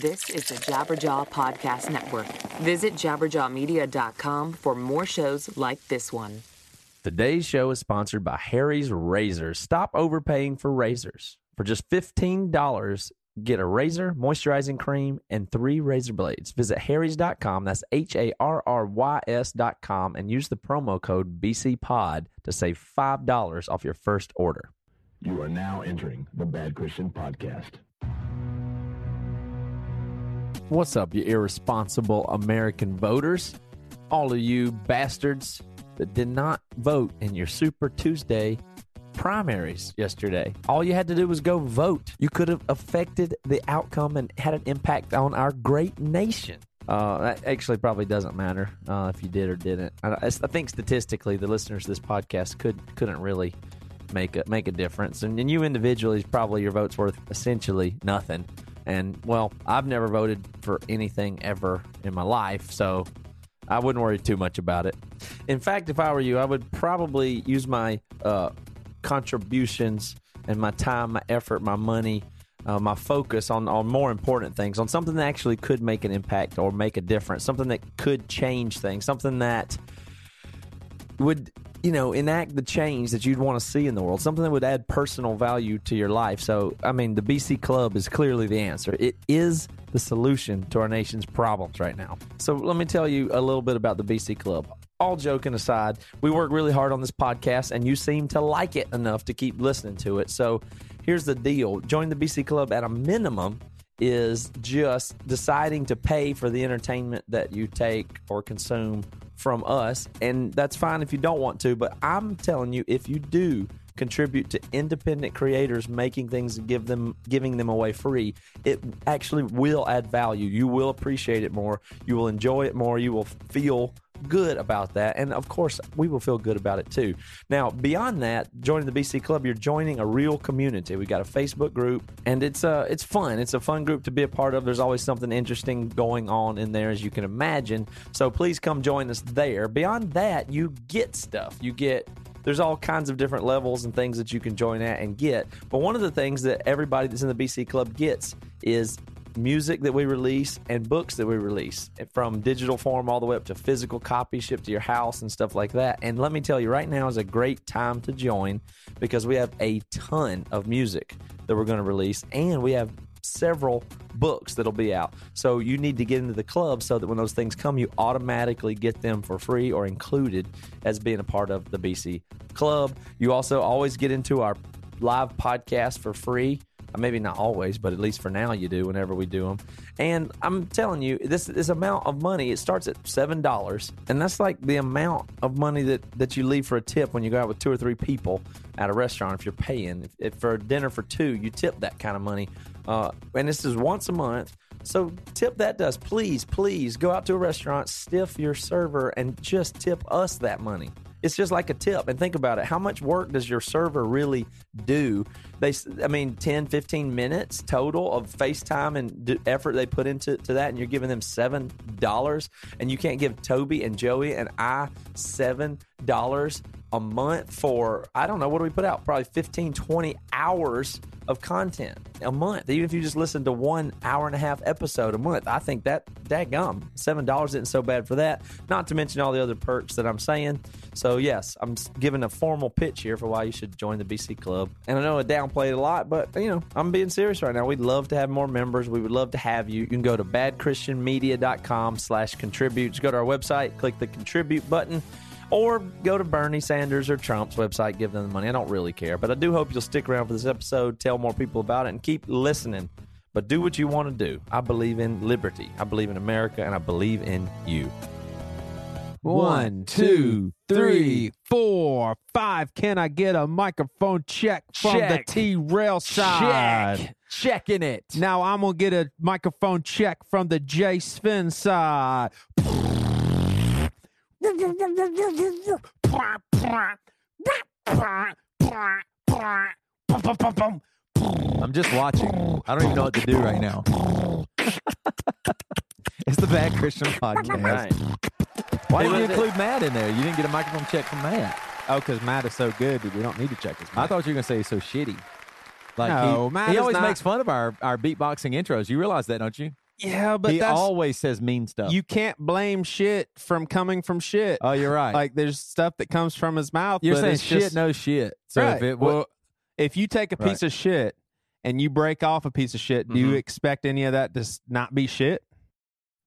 This is the Jabberjaw Podcast Network. Visit jabberjawmedia.com for more shows like this one. Today's show is sponsored by Harry's Razors. Stop overpaying for razors. For just $15, get a razor, moisturizing cream, and three razor blades. Visit harrys.com, that's H A R R Y S.com, and use the promo code BCPOD to save $5 off your first order. You are now entering the Bad Christian Podcast. What's up, you irresponsible American voters? All of you bastards that did not vote in your Super Tuesday primaries yesterday. All you had to do was go vote. You could have affected the outcome and had an impact on our great nation. Uh, that actually probably doesn't matter uh, if you did or didn't. I, I think statistically, the listeners of this podcast could couldn't really make a make a difference, and, and you individually, probably your vote's worth essentially nothing. And well, I've never voted for anything ever in my life, so I wouldn't worry too much about it. In fact, if I were you, I would probably use my uh, contributions and my time, my effort, my money, uh, my focus on, on more important things, on something that actually could make an impact or make a difference, something that could change things, something that would you know enact the change that you'd want to see in the world something that would add personal value to your life. So i mean the bc club is clearly the answer. It is the solution to our nation's problems right now. So let me tell you a little bit about the bc club. All joking aside we work really hard on this podcast and you seem to like it enough to keep listening to it. So here's the deal. Join the bc club at a minimum is just deciding to pay for the entertainment that you take or consume from us. And that's fine if you don't want to, but I'm telling you, if you do contribute to independent creators making things and give them giving them away free it actually will add value you will appreciate it more you will enjoy it more you will feel good about that. And of course, we will feel good about it too. Now, beyond that, joining the BC Club, you're joining a real community. We've got a Facebook group, and it's uh, it's fun. It's a fun group to be a part of. There's always something interesting going on in there, as you can imagine. So please come join us there. Beyond that, you get stuff. You get there's all kinds of different levels and things that you can join at and get. But one of the things that everybody that's in the BC Club gets is music that we release and books that we release from digital form all the way up to physical copy shipped to your house and stuff like that. And let me tell you, right now is a great time to join because we have a ton of music that we're going to release and we have several books that'll be out. So you need to get into the club so that when those things come, you automatically get them for free or included as being a part of the BC club. You also always get into our live podcast for free Maybe not always, but at least for now you do whenever we do them. And I'm telling you, this this amount of money, it starts at seven dollars, and that's like the amount of money that that you leave for a tip when you go out with two or three people at a restaurant. If you're paying, if, if for a dinner for two, you tip that kind of money. Uh, and this is once a month. So tip that does. Please, please go out to a restaurant, stiff your server, and just tip us that money. It's just like a tip. And think about it. How much work does your server really do? They, I mean, 10, 15 minutes total of FaceTime and effort they put into to that, and you're giving them $7, and you can't give Toby and Joey and I $7 a month for, I don't know, what do we put out? Probably 15, 20 hours of content a month. Even if you just listen to one hour and a half episode a month, I think that gum seven dollars isn't so bad for that. Not to mention all the other perks that I'm saying. So yes, I'm giving a formal pitch here for why you should join the BC Club. And I know I downplayed a lot, but you know I'm being serious right now. We'd love to have more members. We would love to have you. You can go to badchristianmedia.com/slash contribute. Just go to our website, click the contribute button or go to Bernie Sanders or Trump's website, give them the money. I don't really care, but I do hope you'll stick around for this episode, tell more people about it, and keep listening. But do what you want to do. I believe in liberty, I believe in America, and I believe in you. One, two, three, four, five. Can I get a microphone check from Check. the T rail side? Check. checking it. Now I'm gonna get a microphone check from the J Sven side. I'm just watching. I don't even know what to do right now. it's the Bad Christian Podcast. Why did you include Matt in there? You didn't get a microphone check from Matt. Oh, because Matt is so good, that we don't need to check his. I mic. thought you were going to say he's so shitty. Like No, he, Matt he is always not- makes fun of our, our beatboxing intros. You realize that, don't you? Yeah, but he always says mean stuff. you can't blame shit from coming from shit. oh, you're right. Like there's stuff that comes from his mouth. you're but saying it's shit, just, no shit. So right. if it well, if you take a Right. piece of shit and you break off a piece of shit, do you Mhm. expect any of that to not be shit?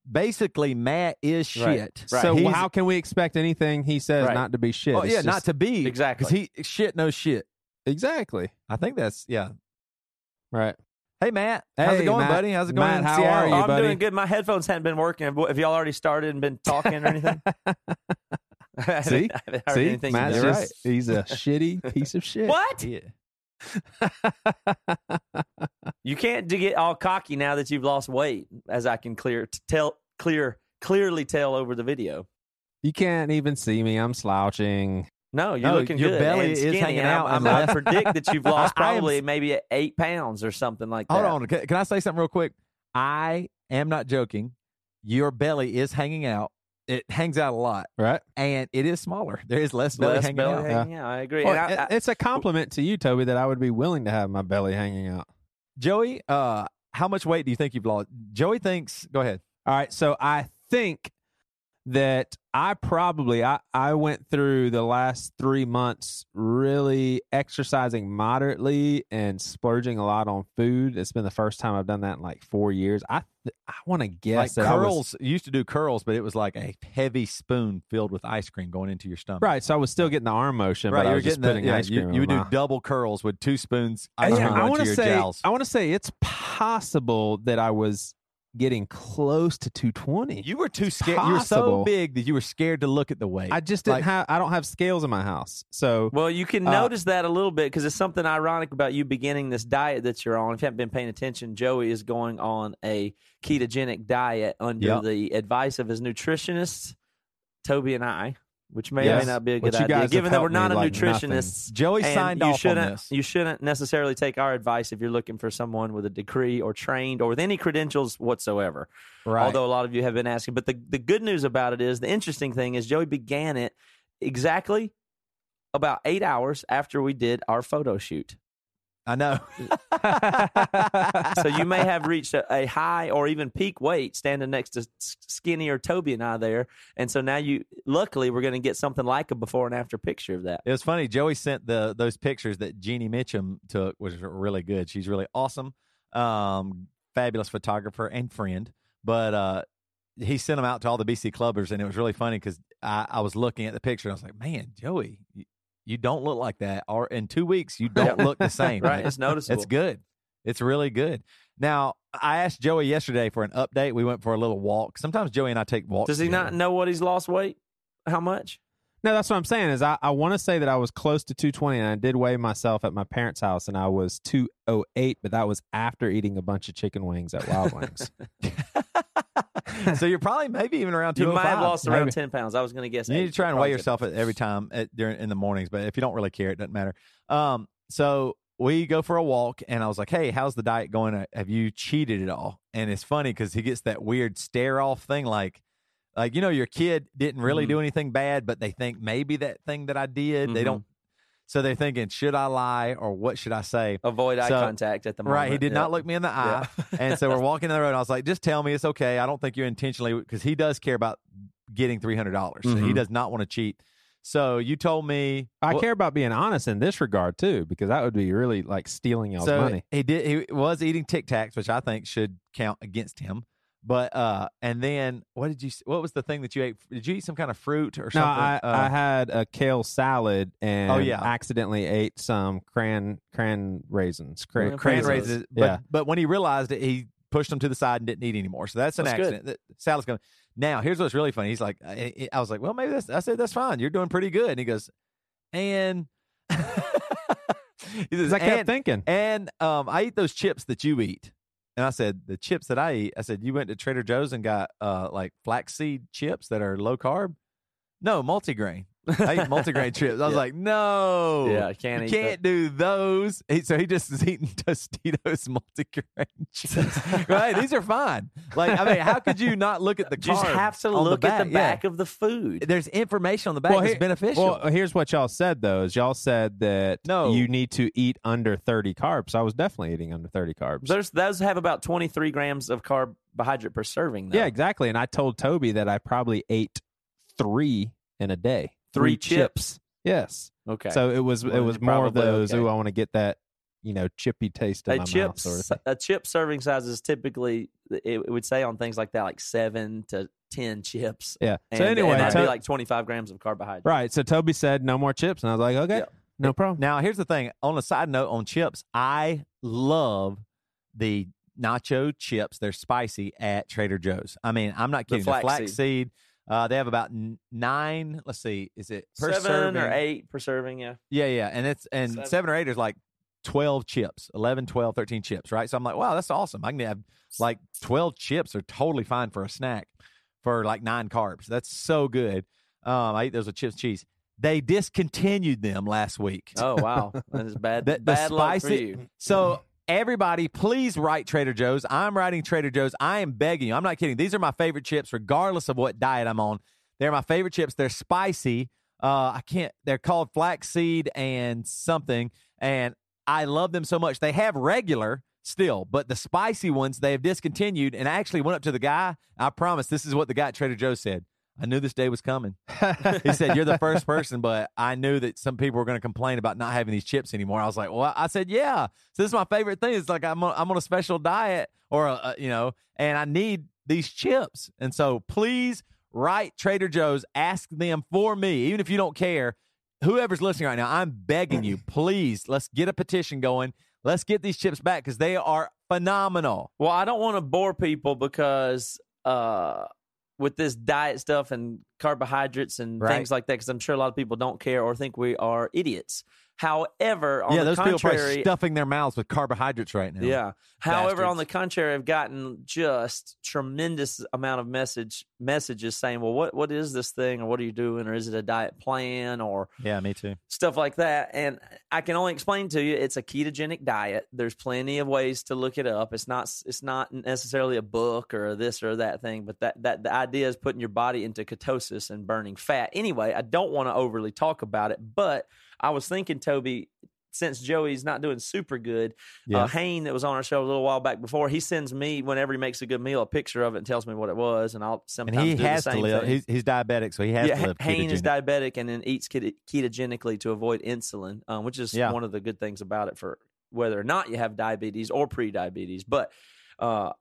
basically Matt is shit. Right. So He's- how can we expect anything he says not to be shit? Oh It's yeah, not to be Exactly. because he shit no shit. exactly I think that's yeah. right. Hey Matt, how's it going, Matt. buddy? How's it going? Matt, in how Seattle? are you, I'm buddy? doing good. My headphones hadn't been working. Have have y'all already started and been talking or anything? See? I haven't heard See, Matt's yet. You're he's a shitty piece of shit. What? Yeah. You can't get all cocky now that you've lost weight, as I can clear tell clear clearly tell over the video. You can't even see me. I'm slouching. No, you're No, looking your good. belly and is skinny, hanging out I'm, and I'm, I predict that you've lost I am probably maybe eight pounds or something like that. Hold on. Can, can I say something real quick? I am not joking. Your belly is hanging out. It hangs out a lot, Right? and it is smaller. There is less belly Less hanging belly out. hanging out. I agree. Well, I- I- it's a compliment to you, Toby, that I would be willing to have my belly hanging out. Joey, uh, how much weight do you think you've lost? Joey thinks. Go ahead. All right, so I think that I probably I, I went through the last three months really exercising moderately and splurging a lot on food. It's been the first time I've done that in like four years. I th- I want to guess like that I was- curls. used to do curls, but it was like a heavy spoon filled with ice cream going into your stomach. right, so I was still getting the arm motion, Right, but I you were was just putting the, yeah, ice cream. you in would my do double curls with two spoons ice Yeah, cream I want to to say jowls. I want to say it's possible that I was getting close to 220. You were too scared. You were so possible. big that you were scared to look at the weight. I just didn't Like- have I don't have scales in my house. So Well, you can Uh, notice that a little bit because it's something ironic about you beginning this diet that you're on. If you haven't been paying attention, Joey is going on a ketogenic diet under Yep. the advice of his nutritionist, Toby and I, which may or may not be a good you idea, given that we're not a like nutritionist. Joey signed you off on shouldn't, this. You shouldn't necessarily take our advice if you're looking for someone with a degree or trained or with any credentials whatsoever. right. Although a lot of you have been asking. But the, the good news about it is the interesting thing is Joey began it exactly about eight hours after we did our photo shoot. I know. So you may have reached a, a high or even peak weight standing next to skinnier Toby and I there. And so now you, luckily, we're going to get something like a before and after picture of that. It was funny. Joey sent the those pictures that Jeannie Mitchum took, which was really good. She's really awesome, um, fabulous photographer and friend. But uh, he sent them out to all the BC clubbers, and it was really funny because I, I was looking at the picture. and I was like, "Man, Joey, you, you don't look like that." Or in two weeks, you don't look the same. Right. It's noticeable. It's good. It's really good. Now, I asked Joey yesterday for an update. We went for a little walk. Sometimes Joey and I take walks. Does he not know what he's lost weight? How much? No, that's what I'm saying. Is I, I want to say that I was close to 220, and I did weigh myself at my parents' house, and I was 208, but that was after eating a bunch of chicken wings at Wild Wings. so you're probably maybe even around two. You might have lost around maybe. 10 pounds. I was going to guess You need to try and weigh yourself at every time at, during in the mornings. But if you don't really care, it doesn't matter. Um, so we go for a walk, and I was like, "Hey, how's the diet going? Uh, Have you cheated at all?" And it's funny because he gets that weird stare off thing, like, like you know, your kid didn't really Mhm. do anything bad, but they think maybe that thing that I did, they Mhm. don't. So they're thinking, should I lie or what should I say? Avoid eye So- contact at the moment. Right, he did Yeah. not look me in the eye, Yeah. and so we're walking down the road. And I was like, "Just tell me it's okay. I don't think you're intentionally because he does care about getting three hundred dollars. So he Mhm. does not want to cheat." So you told me I well, care about being honest in this regard too, because that would be really like stealing y'all's So money. he did. He was eating Tic Tacs, which I think should count against him. But uh, and then what did you? What was the thing that you ate? Did you eat some kind of fruit or No, something? I, Uh, I had a kale salad and Oh, yeah. accidentally ate some cran cran raisins. Cran, Yeah, cran raisins. raisins. But, Yeah. but when he realized it, he pushed them to the side and didn't eat anymore. So that's an That's good. accident. That salad's going. Now here's what's really funny. He's like, I, I was like, well, maybe that's. I said that's fine. You're doing pretty good. And he goes, and He says, I kept and, thinking. and um, I eat those chips that you eat. And I said, the chips that I eat, I said, you went to Trader Joe's and got uh, like flaxseed chips that are low carb? No, multigrain. I eat multigrain chips. I was Yeah. like, no. Yeah, I can't you eat can't do those. He, so he just is eating Tostitos multigrain chips. right? These are fine. Like, I mean, how could you not look at the You just card have to look the at the back? Yeah. of the food. There's information on the back Well, that's here- beneficial. Well, here's what y'all said though: is y'all said that No. you need to eat under 30 carbs. I was definitely eating under 30 carbs. There's those have about 23 grams of carbohydrate per serving. Though. yeah, exactly. And I told Toby that I probably ate three in a day. Three chips. Yes. Okay. So it was Well, it was more of those. okay. Ooh, I want to get that you know chippy taste in a my chip mouth. Sort of thing. a chip serving size is typically it, it would say on things like that like seven to ten chips. Yeah. And, so anyway, and that'd To- be like 25 grams of carbohydrate. right. So Toby said no more chips, and I was like, okay, Yeah. no problem. Now, here's the thing. On a side note, on chips, I love the nacho chips. They're spicy at Trader Joe's. I mean, I'm not kidding. The flaxseed. flaxseed. Uh, they have about nine. Let's see, is it per Seven serving? or eight per serving. Yeah. Yeah, yeah, and it's and Seven. seven, or eight is like 12 chips 11 12 13 chips right so i'm like wow that's awesome i can have like 12 chips are totally fine for a snack for like nine carbs that's so good um i eat those with chips and cheese they discontinued them last week Oh wow, that is bad. The- the bad luck for spicy- you. so everybody, please write Trader Joe's. I'm writing Trader Joe's. I am begging you. I'm not kidding. These are my favorite chips, regardless of what diet I'm on. They're my favorite chips. They're spicy. Uh, I can't. They're called flaxseed and something, and I love them so much. They have regular still, but the spicy ones they have discontinued. And I actually went up to the guy. I promise this is what the guy at Trader Joe's said. I knew this day was coming. he said, You're the first person, but I knew that some people were going to complain about not having these chips anymore. I was like, Well, I said, Yeah. So this is my favorite thing. It's like I'm on, I'm on a special diet or, a, a, you know, and I need these chips. And so please write Trader Joe's, ask them for me, even if you don't care. Whoever's listening right now, I'm begging you, please, let's get a petition going. Let's get these chips back because they are phenomenal. Well, I don't want to bore people because uh, with this diet stuff and carbohydrates and Right. things like that, because I'm sure a lot of people don't care or think we are idiots. However, on yeah, the those people are stuffing their mouths with carbohydrates right now. Yeah. However, on the contrary, I've gotten just tremendous amount of message messages saying, "Well, what what is this thing, or what are you doing, or is it a diet plan, or Yeah, me too. stuff like that?" And I can only explain to you, it's a ketogenic diet. There's plenty of ways to look it up. It's not it's not necessarily a book or this or that thing, but that that the idea is putting your body into ketosis and burning fat. Anyway, I don't want to overly talk about it, but I was thinking, Toby, since Joey's not doing super good, Yeah. uh, Hayne that was on our show a little while back before, he sends me whenever he makes a good meal a picture of it and tells me what it was, and I'll And sometimes he do has the to live. He's, he's diabetic, so he has yeah, to live. Hayne is diabetic and then eats ket- ketogenically to avoid insulin, um, which is Yeah. one of the good things about it for whether or not you have diabetes or pre-diabetes. But uh,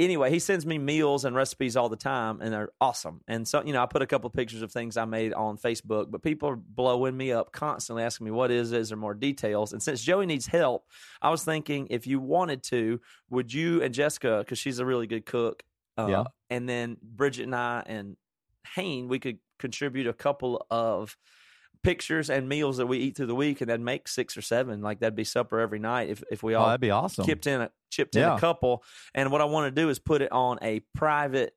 anyway, he sends me meals and recipes all the time, and they're awesome. And so, you know, I put a couple pictures of things I made on Facebook, but people are blowing me up constantly, asking me what is it? Is there more details? And since Joey needs help, I was thinking if you wanted to, would you and Jessica, because she's a really good cook, uh, Yeah. and then Bridget and I and Hayne, we could contribute a couple of pictures and meals that we eat through the week, and then make six or seven. Like that'd be supper every night if if we Oh, all that'd be awesome. chipped in a chipped in a couple. And what I want to do is put it on a private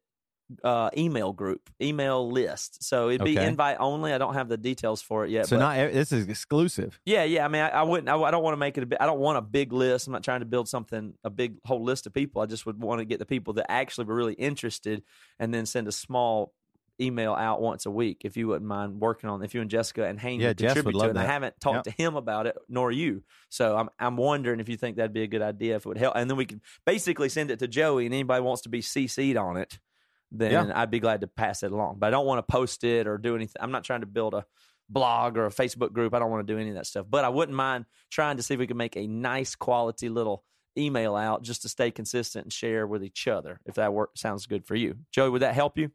uh, email group, email list. So it'd be Okay. invite only. I don't have the details for it yet. so but not this is exclusive. yeah, yeah. I mean, I, I wouldn't. I, I don't want to make it a big. I don't want a big list. I'm not trying to build something a big whole list of people. I just would want to get the people that actually were really interested, and then send a small email out once a week. If you wouldn't mind working on, if you and Jessica and Hayne Yeah, would Jess would contribute to it. And I haven't talked to him about it, nor you. So I'm I'm wondering if you think that'd be a good idea. If it would help, and then we could basically send it to Joey, and anybody wants to be CC'd on it. Then Yeah. I'd be glad to pass it along. But I don't want to post it or do anything. I'm not trying to build a blog or a Facebook group. I don't want to do any of that stuff. But I wouldn't mind trying to see if we could make a nice quality little email out just to stay consistent and share with each other. If that work sounds good for you, Joey, would that help you?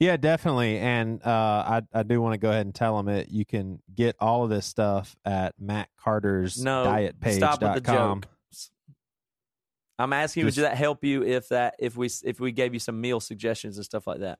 Yeah, definitely. And uh, I I do want to go ahead and tell them that you can get all of this stuff at Matt Carter's No, dietpage.com. stop with the joke. I'm asking Just- would that help you if that if we if we gave you some meal suggestions and stuff like that?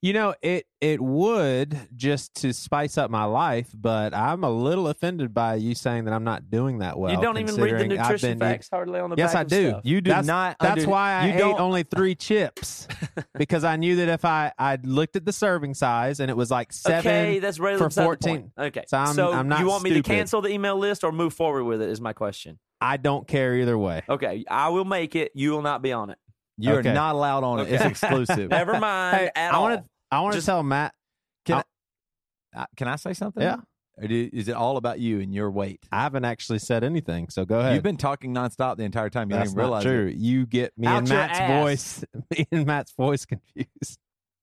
You know, it it would just to spice up my life, but I'm a little offended by you saying that I'm not doing that well. you don't even read the nutrition been facts hardly on the Yes, I do. stuff. You do that's, not. That's under- why I you ate don't- only three chips because I knew that if I I looked at the serving size and it was like seven. okay, that's right for 14. Okay, So I'm- I'm not you want me stupid. to cancel the email list or move forward with it? Is my question. I don't care either way. Okay, I will make it. You will not be on it. You're Okay. not allowed on it. It's exclusive. Never mind Hey, at I want to I want to tell Matt. Can I, uh, can I say something? Yeah. Or do, is it all about you and your weight? I haven't actually said anything, so go ahead. You've been talking nonstop the entire time. You That's don't even not realize true. it. You get me Out and Matt's ass. voice, me and Matt's voice confused.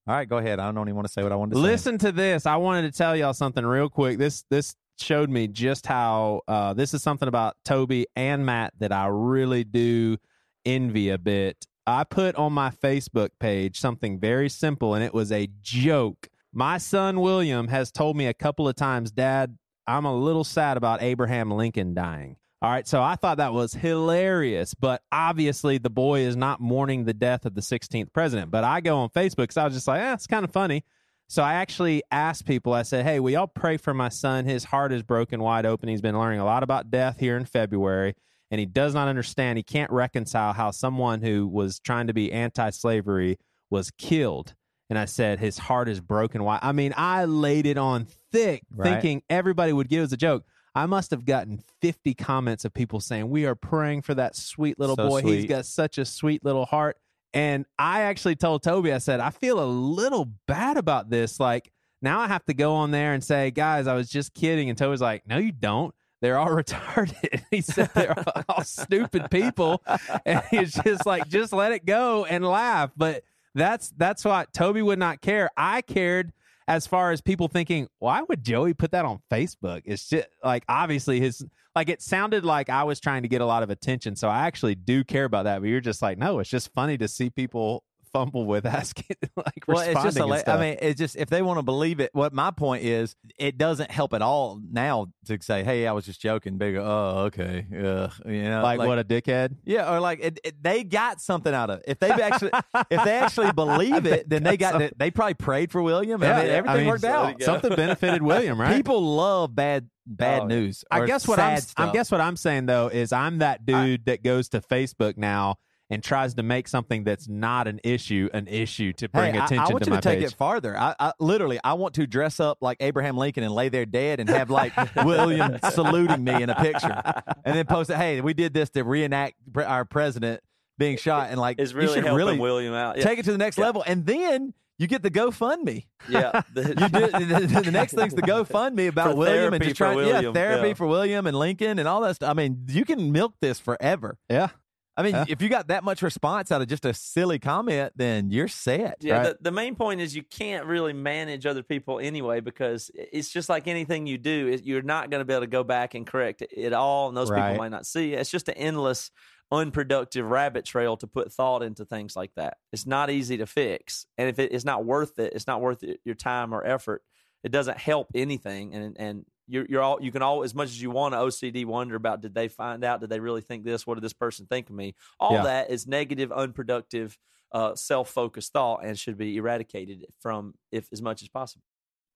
All right, go ahead. I don't even want to say what I wanted to say. Listen to this. I wanted to tell y'all something real quick. This this showed me just how uh, this is something about Toby and Matt that I really do envy a bit. I put on my Facebook page something very simple, and it was a joke. My son William has told me a couple of times, Dad, I'm a little sad about Abraham Lincoln dying. All right, so I thought that was hilarious, but obviously the boy is not mourning the death of the 16th president. But I go on Facebook because I was just like, eh, it's kind of funny. So I actually asked people, I said, hey, will y'all pray for my son? His heart is broken wide open. He's been learning a lot about death here in February, and he does not understand. He can't reconcile how someone who was trying to be anti slavery was killed. And I said, his heart is broken Why? I mean, I laid it on thick, Right. thinking everybody would get it as a joke. I must have gotten 50 comments of people saying, We are praying for that sweet little So boy. He's got such a sweet little heart. And I actually told Toby, I said, I feel a little bad about this. Like, now I have to go on there and say, Guys, I was just kidding. And Toby's like, No, you don't. They're all retarded. he said they're all stupid people. And he's just like, just let it go and laugh. But that's that's what Toby would not care. I cared as far as people thinking, why would Joey put that on Facebook? It's just like obviously his like it sounded like I was trying to get a lot of attention. So I actually do care about that. But you're just like, no, it's just funny to see people fumble with asking like Well, it's responding just. A, and la- I mean, it's just if they want to believe it. What my point is, it doesn't help at all now to say, "Hey, I was just joking." Big. Oh, okay. Yeah. You know, like, what a dickhead. Yeah, or like it, it- they got something out of it. If they actually, if they actually believe it, then they got. They probably prayed for William. and Yeah, I mean, I everything mean, worked so out. Something benefited William, right? People love bad bad Oh, news. I guess what I'm, stuff. I guess what I'm saying though is I'm that dude that goes to Facebook now and tries to make something that's not an issue an issue to bring Hey, I- attention I, want to you my to take page. it farther. I, I literally, I want to dress up like Abraham Lincoln and lay there dead and have like William saluting me in a picture, and then post it. Hey, we did this to reenact our president being shot, and like It's you really should helping really William out. Yeah. take it to the next Yeah. level, and then you get the GoFundMe. yeah. The, You do the, the next thing's the GoFundMe about For William and therapy just for trying, yeah, therapy yeah. for William and Lincoln and all that stuff. I mean, you can milk this forever. yeah. I mean, Yeah. if you got that much response out of just a silly comment, then you're set. Yeah, Right. the, the main point is you can't really manage other people anyway because it's just like anything you do. You're not going to be able to go back and correct it, it all, and those Right. people might not see it. It's just an endless, unproductive rabbit trail to put thought into things like that. It's not easy to fix, and if it, it's not worth it, it's not worth it, your time or effort. It doesn't help anything, and and you're you're all you can all as much as you want to OCD wonder about did they find out? Did they really think this? What did this person think of me? All Yeah. that is negative, unproductive uh, self-focused thought and should be eradicated from if as much as possible.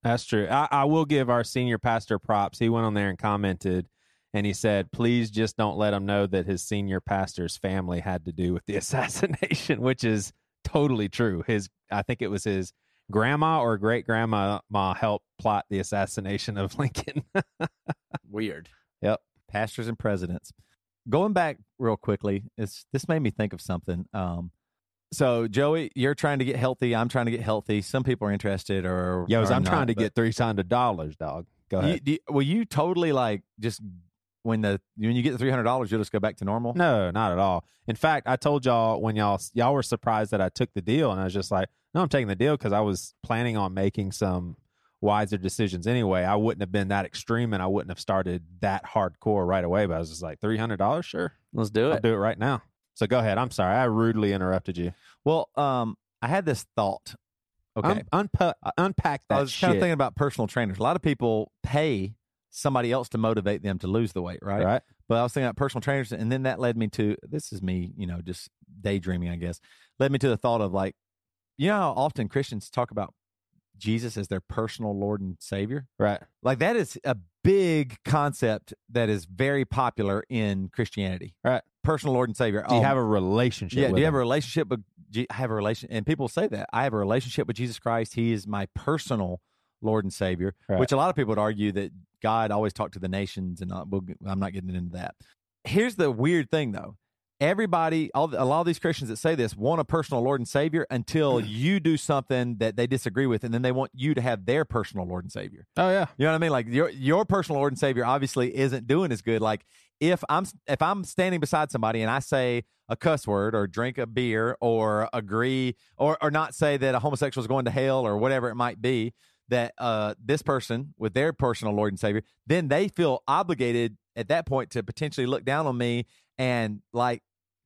That's true. I, I will give our senior pastor props. He went on there and commented, and he said, "Please just don't let him know that his senior pastor's family had to do with the assassination," which is totally true. His, I think it was his grandma or great grandma helped plot the assassination of Lincoln. Weird. yep. pastors and presidents. Going back real quickly, it's this made me think of something. Um, so Joey, you're trying to get healthy. I'm trying to get healthy. Some people are interested, or or I'm not, trying to get three hundred dollars, dog. Go ahead. You, you- will you totally like just when the when you get the three hundred dollars, you'll just go back to normal? No, not at all. In fact, I told y'all when y'all y'all were surprised that I took the deal, and I was just like, "No, I'm taking the deal because I was planning on making some wiser decisions anyway. I wouldn't have been that extreme, and I wouldn't have started that hardcore right away. But I was just like, three hundred dollars, sure, Let's do I'll it. do it right now. So go ahead. I'm sorry, I rudely interrupted you. Well, um, I had this thought. Okay, Un- unpa- unpack that I was shit. kind of thinking about personal trainers. A lot of people pay somebody else to motivate them to lose the weight, right? right? But I was thinking about personal trainers, and then that led me to this is me, you know, just daydreaming, I guess. Led me to the thought of like, you know, how often Christians talk about Jesus as their personal Lord and Savior. Right. Like that is a big concept that is very popular in Christianity. Right. Personal Lord and Savior. Do you Oh, have a relationship? yeah, with do you have a relationship with I have a relation and people say that. I have a relationship with Jesus Christ. He is my personal Lord and Savior, Right. which a lot of people would argue that God always talked to the nations and not, we'll, I'm not getting into that. Here's the weird thing though. Everybody, all, a lot of these Christians that say this want a personal Lord and Savior until you do something that they disagree with, and then they want you to have their personal Lord and Savior. Oh yeah. You know what I mean? Like your your personal Lord and Savior obviously isn't doing as good. Like if I'm if I'm standing beside somebody and I say a cuss word or drink a beer or agree or or not say that a homosexual is going to hell or whatever it might be, that uh this person with their personal Lord and Savior, then they feel obligated at that point to potentially look down on me and like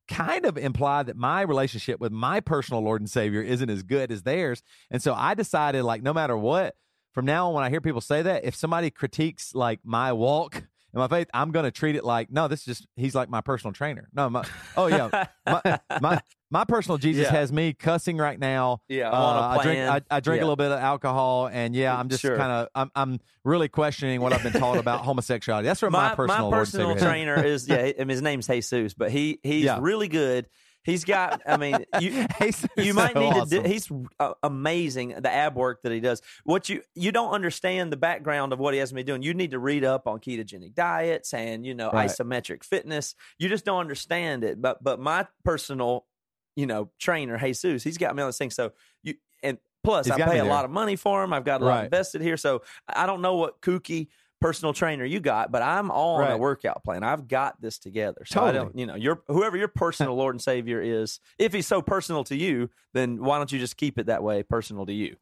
kind of imply that my relationship with my personal Lord and Savior isn't as good as theirs. And so I decided like no matter what, from now on when I hear people say that, if somebody critiques like my walk and my faith, I'm going to treat it like, no, this is just he's like my personal trainer. No, my oh yeah, my my, my personal Jesus Yeah. has me cussing right now. Yeah, Uh, I drink. I, I drink Yeah. a little bit of alcohol, and yeah, I'm just Sure. kind of I'm I'm really questioning what I've been taught about homosexuality. That's where my, personal Lord and personal trainer is yeah. I mean, his name's Jesus, but he he's Yeah. really good. He's got. I mean, you you is might so need to. Do, he's uh, amazing. The ab work that he does. What you you don't understand the background of what he has me doing. You need to read up on ketogenic diets and you know Right. isometric fitness. You just don't understand it. But but my personal, you know, trainer Jesus, he's got me on this thing. So you and plus He's I pay a lot of money for him. I've got a lot Right. invested here. So I don't know what kooky personal trainer you got, but I'm on a workout plan. I've got this together. So I don't, you know, your whoever your personal Lord and Savior is, if he's so personal to you, then why don't you just keep it that way, personal to you?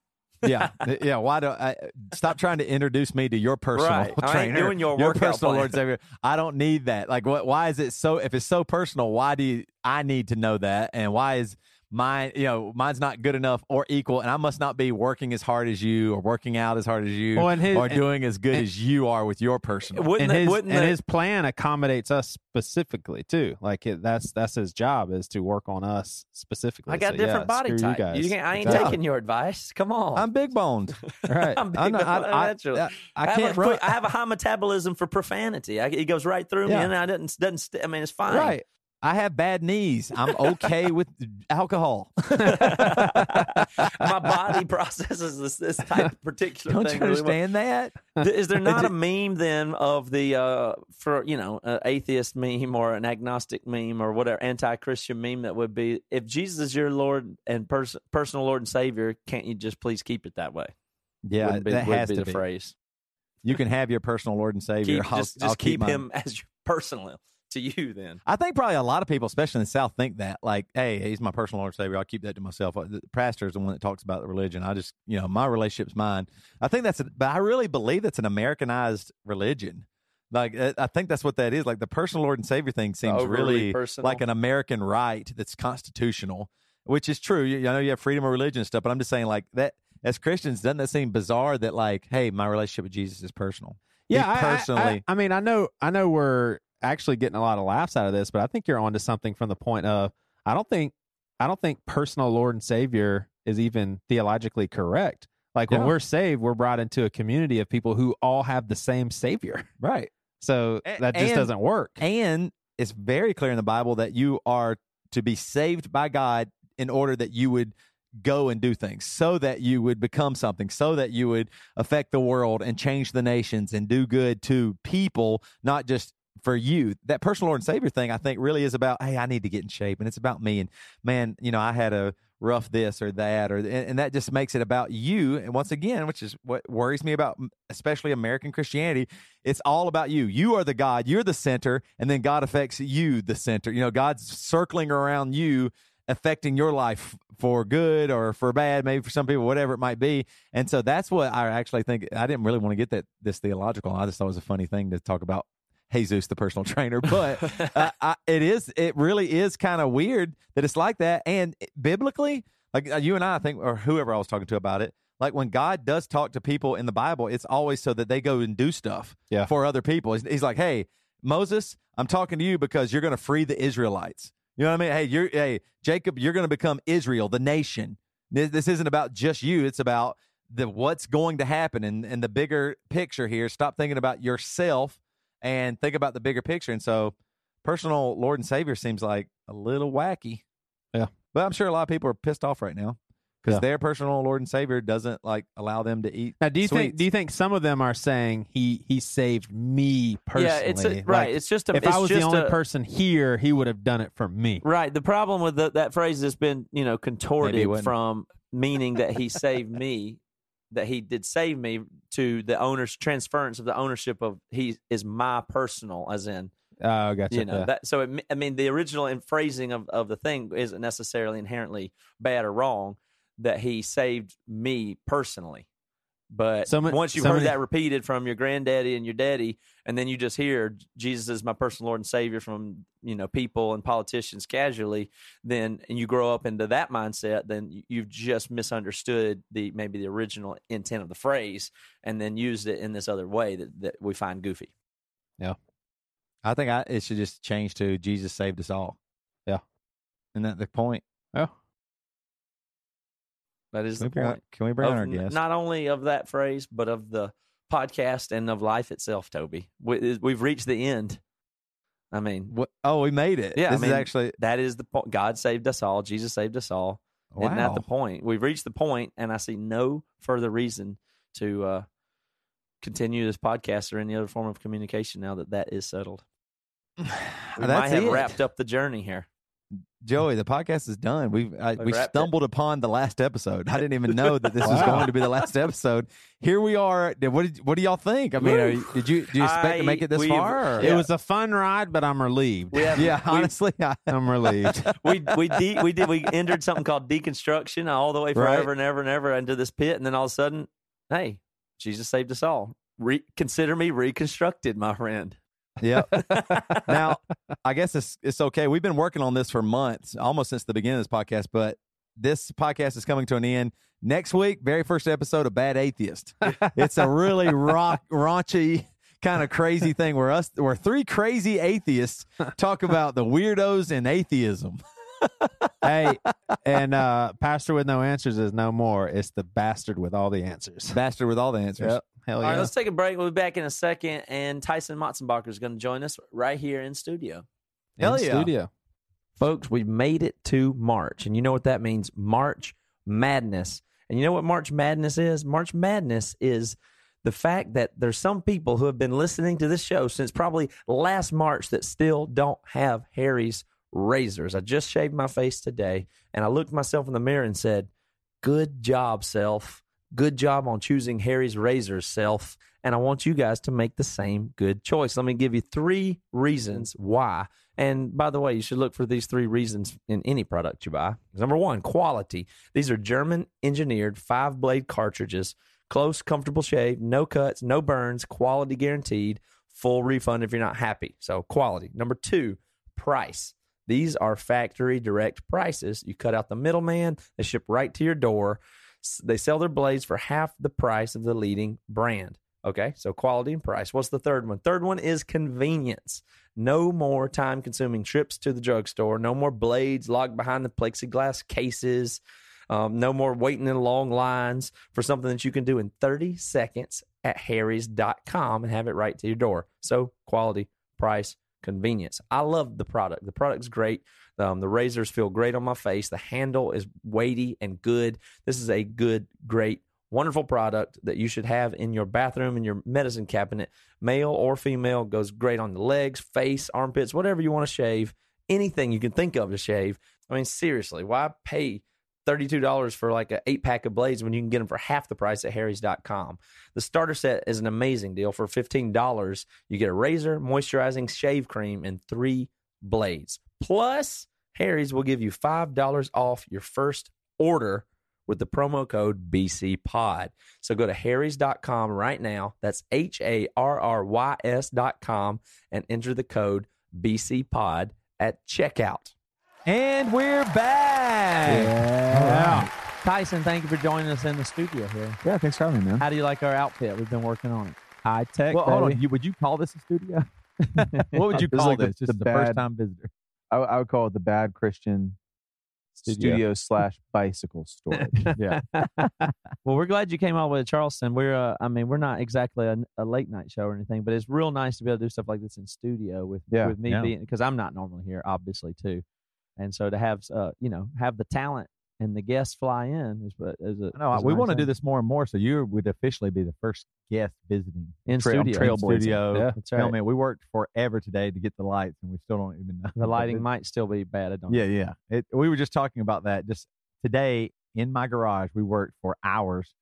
yeah, yeah. Why do I stop trying to introduce me to your personal Right. I ain't trainer? doing your workout personal plan. Lord Savior. I don't need that. Like, what? Why is it so? If it's so personal, why do you, I need to know that? And why is mine? You know, mine's not good enough or equal, and I must not be working as hard as you or working out as hard as you Well, his- or and- doing as good as you are with your personal. Wouldn't and it- his wouldn't and the- his plan accommodates us specifically too. Like it, that's that's his job is to work on us specifically. I got So, different yeah, body type. You guys. can't, I ain't Exactly. taking your advice. Come on. I'm big boned. right. I'm big I'm not- I, boned, I. I, I have can't a run. I have a high metabolism for profanity. I, it goes right through me, and I didn't doesn't. St- I mean, it's fine. Right. I have bad knees. I'm okay with alcohol. My body processes this, this type of particular Don't thing. you really well. understand that? Th- Is there not a meme then of the uh for you know an atheist meme or an agnostic meme or whatever anti-Christian meme that would be if Jesus is your Lord and pers- personal Lord and Savior, can't you just please keep it that way? Yeah, Wouldn't be, that would has be to the be. phrase. You can have your personal Lord and Savior. Keep, I'll, just I'll just keep him as your personal to you then. I think probably a lot of people, especially in the South, think that like, hey, he's my personal Lord and Savior. I'll keep that to myself. Uh, The pastor is the one that talks about the religion. I just, you know, my relationship's mine. I think that's, a, but I really believe that's an Americanized religion. Like, uh, I think that's what that is. Like the personal Lord and Savior thing seems really personal. like an American right that's constitutional, which is true. You, I know you have freedom of religion and stuff, but I'm just saying like that. As Christians, doesn't that seem bizarre that like, hey, my relationship with Jesus is personal? He Yeah, I- I- personally. I, I mean, I know, I know, we're actually getting a lot of laughs out of this, but I think you're onto something from the point of I don't think, I don't think personal Lord and Savior is even theologically correct. Like when we're saved, we're brought into a community of people who all have the same Savior. right. So that just and- doesn't work. And it's very clear in the Bible that you are to be saved by God in order that you would go and do things so that you would become something, so that you would affect the world and change the nations and do good to people, not just for you. That personal Lord and Savior thing, I think, really is about, hey, I need to get in shape and it's about me. And man, you know, I had a rough this or that, or and, and that just makes it about you. And once again, which is what worries me about, especially American Christianity, it's all about you. You are the God, you're the center, and then God affects you, the center. You know, God's circling around you, affecting your life for good or for bad, maybe for some people, whatever it might be. And so that's what I actually think. I didn't really want to get that this theological. I just thought it was a funny thing to talk about Jesus, the personal trainer. But uh, I, it is, it really is kind of weird that it's like that. And biblically, like uh, you and I, I think, or whoever I was talking to about it, like when God does talk to people in the Bible, it's always so that they go and do stuff Yeah. for other people. He's, he's like, hey, Moses, I'm talking to you because you're going to free the Israelites. You know what I mean? Hey, you're, hey, Jacob, you're going to become Israel, the nation. This, this isn't about just you. It's about the what's going to happen and, and the bigger picture here. Stop thinking about yourself and think about the bigger picture. And so, personal Lord and Savior seems like a little wacky. Yeah. But I'm sure a lot of people are pissed off right now because Yeah. their personal Lord and Savior doesn't like allow them to eat. Now, do you think? Do you think some of them are saying he he saved me personally? Yeah, it's a, Like, right. it's just a. if it's I was the only a- person here, he would have done it for me. Right. The problem with the, that phrase has been, you know, contorted from meaning that he saved me, that he did save me, to the owner's transference of the ownership of he is my personal, as in, Oh, gotcha. you know, Yeah. that. So it, I mean, the original in phrasing of of the thing isn't necessarily inherently bad or wrong. That he saved me personally. But So once you've so heard many- that repeated from your granddaddy and your daddy, and then you just hear Jesus is my personal Lord and Savior from you know people and politicians casually, then and you grow up into that mindset, then you- you've just misunderstood the maybe the original intent of the phrase, and then used it in this other way that, that we find goofy. Yeah, I think I, it should just change to Jesus saved us all. Yeah. Isn't that the point? Oh, That is Can the point. can we bring on our guest? Not only of that phrase, but of the podcast and of life itself, Toby. We, we've reached the end. I mean, What? Oh, we made it. Yeah, I this mean, is actually that is the point. God saved us all. Jesus saved us all. Isn't that the point? We've reached the point, and I see no further reason to uh, continue this podcast or any other form of communication now that that is settled. We might have it. wrapped up the journey here. Joey, the podcast is done. We've I, We've we wrapped it. stumbled upon the last episode. I didn't even know that this was going to be the last episode. Here we are. What did, what do y'all think? I mean, are did you do you expect to make it this far? or- it was a fun ride, but I'm relieved. Have, yeah, we- honestly, I, I'm relieved. we we de- we did we entered something called deconstruction uh, all the way Right. forever and ever and ever into this pit, and then all of a sudden, hey, Jesus saved us all. Re- consider me reconstructed, my friend. Yeah. now, I guess it's it's okay. We've been working on this for months, almost since the beginning of this podcast. But this podcast is coming to an end next week. Very first episode of Bad Atheist. it's a really rock raunchy kind of crazy thing where us where three crazy atheists talk about the weirdos in atheism. hey, and uh, Pastor with no answers is no more. It's the bastard with all the answers. Bastard with all the answers. Yep. Hell yeah. right, let's take a break. We'll be back in a second, and Tyson Motsenbocker is going to join us right here in studio. Hell In yeah. Studio. Folks, we've made it to March, and you know what that means? March Madness. And you know what March Madness is? March Madness is the fact that there's some people who have been listening to this show since probably last March that still don't have Harry's razors. I just shaved my face today, and I looked myself in the mirror and said, "Good job, self. Good job on choosing Harry's razors, self." And I want you guys to make the same good choice. Let me give you three reasons why. And by the way, you should look for these three reasons in any product you buy. Number one, quality. These are German engineered five blade cartridges. Close, comfortable shave, no cuts, no burns, quality guaranteed, full refund if you're not happy. So, quality. Number two, price. These are factory direct prices. You cut out the middleman, they ship right to your door. They sell their blades for half the price of the leading brand. Okay, so quality and price. What's the third one? Third one is convenience. No more time consuming trips to the drugstore. No more blades locked behind the plexiglass cases. Um, no more waiting in long lines for something that you can do in 30 seconds at harrys.com and have it right to your door. So, quality, price, convenience. I love the product. The product's great. Um, the razors feel great on my face. The handle is weighty and good. This is a good, great, wonderful product that you should have in your bathroom, in your medicine cabinet. Male or female goes great on the legs, face, armpits, whatever you want to shave. Anything you can think of to shave. I mean, seriously, why pay $32 for like an eight pack of blades when you can get them for half the price at harrys.com. The starter set is an amazing deal. For $15, you get a razor, moisturizing shave cream, and three blades. Plus, Harry's will give you $5 off your first order with the promo code BCPOD. So go to harrys.com right now. That's H A R R Y S.com and enter the code BCPOD at checkout. And we're back. Yeah. Tyson, thank you for joining us in the studio here. Yeah, thanks for having me, man. How do you like our outfit? We've been working on it. High tech. Well, hold on. You, would you call this a studio? What would you This call like the- this? Just the the, bad- first time visitor. I, I would call it the bad Christian studio slash bicycle storage. yeah. Well, we're glad you came all the way to Charleston. We're, uh, I mean, we're not exactly a, a late night show or anything, but it's real nice to be able to do stuff like this in studio with Yeah. with me Yeah. being because I'm not normally here, obviously too, and so to have uh, you know have the talent and the guests fly in is is a No, is we nice want to do this more and more. So you would officially be the first guest visiting in Trail- studio. trailblazing. studio. Yeah, that's right. filming. We worked forever today to get the lights, and we still don't even know The lighting might still be bad. I don't. Yeah, yeah. It, we were just talking about that just today in my garage. We worked for hours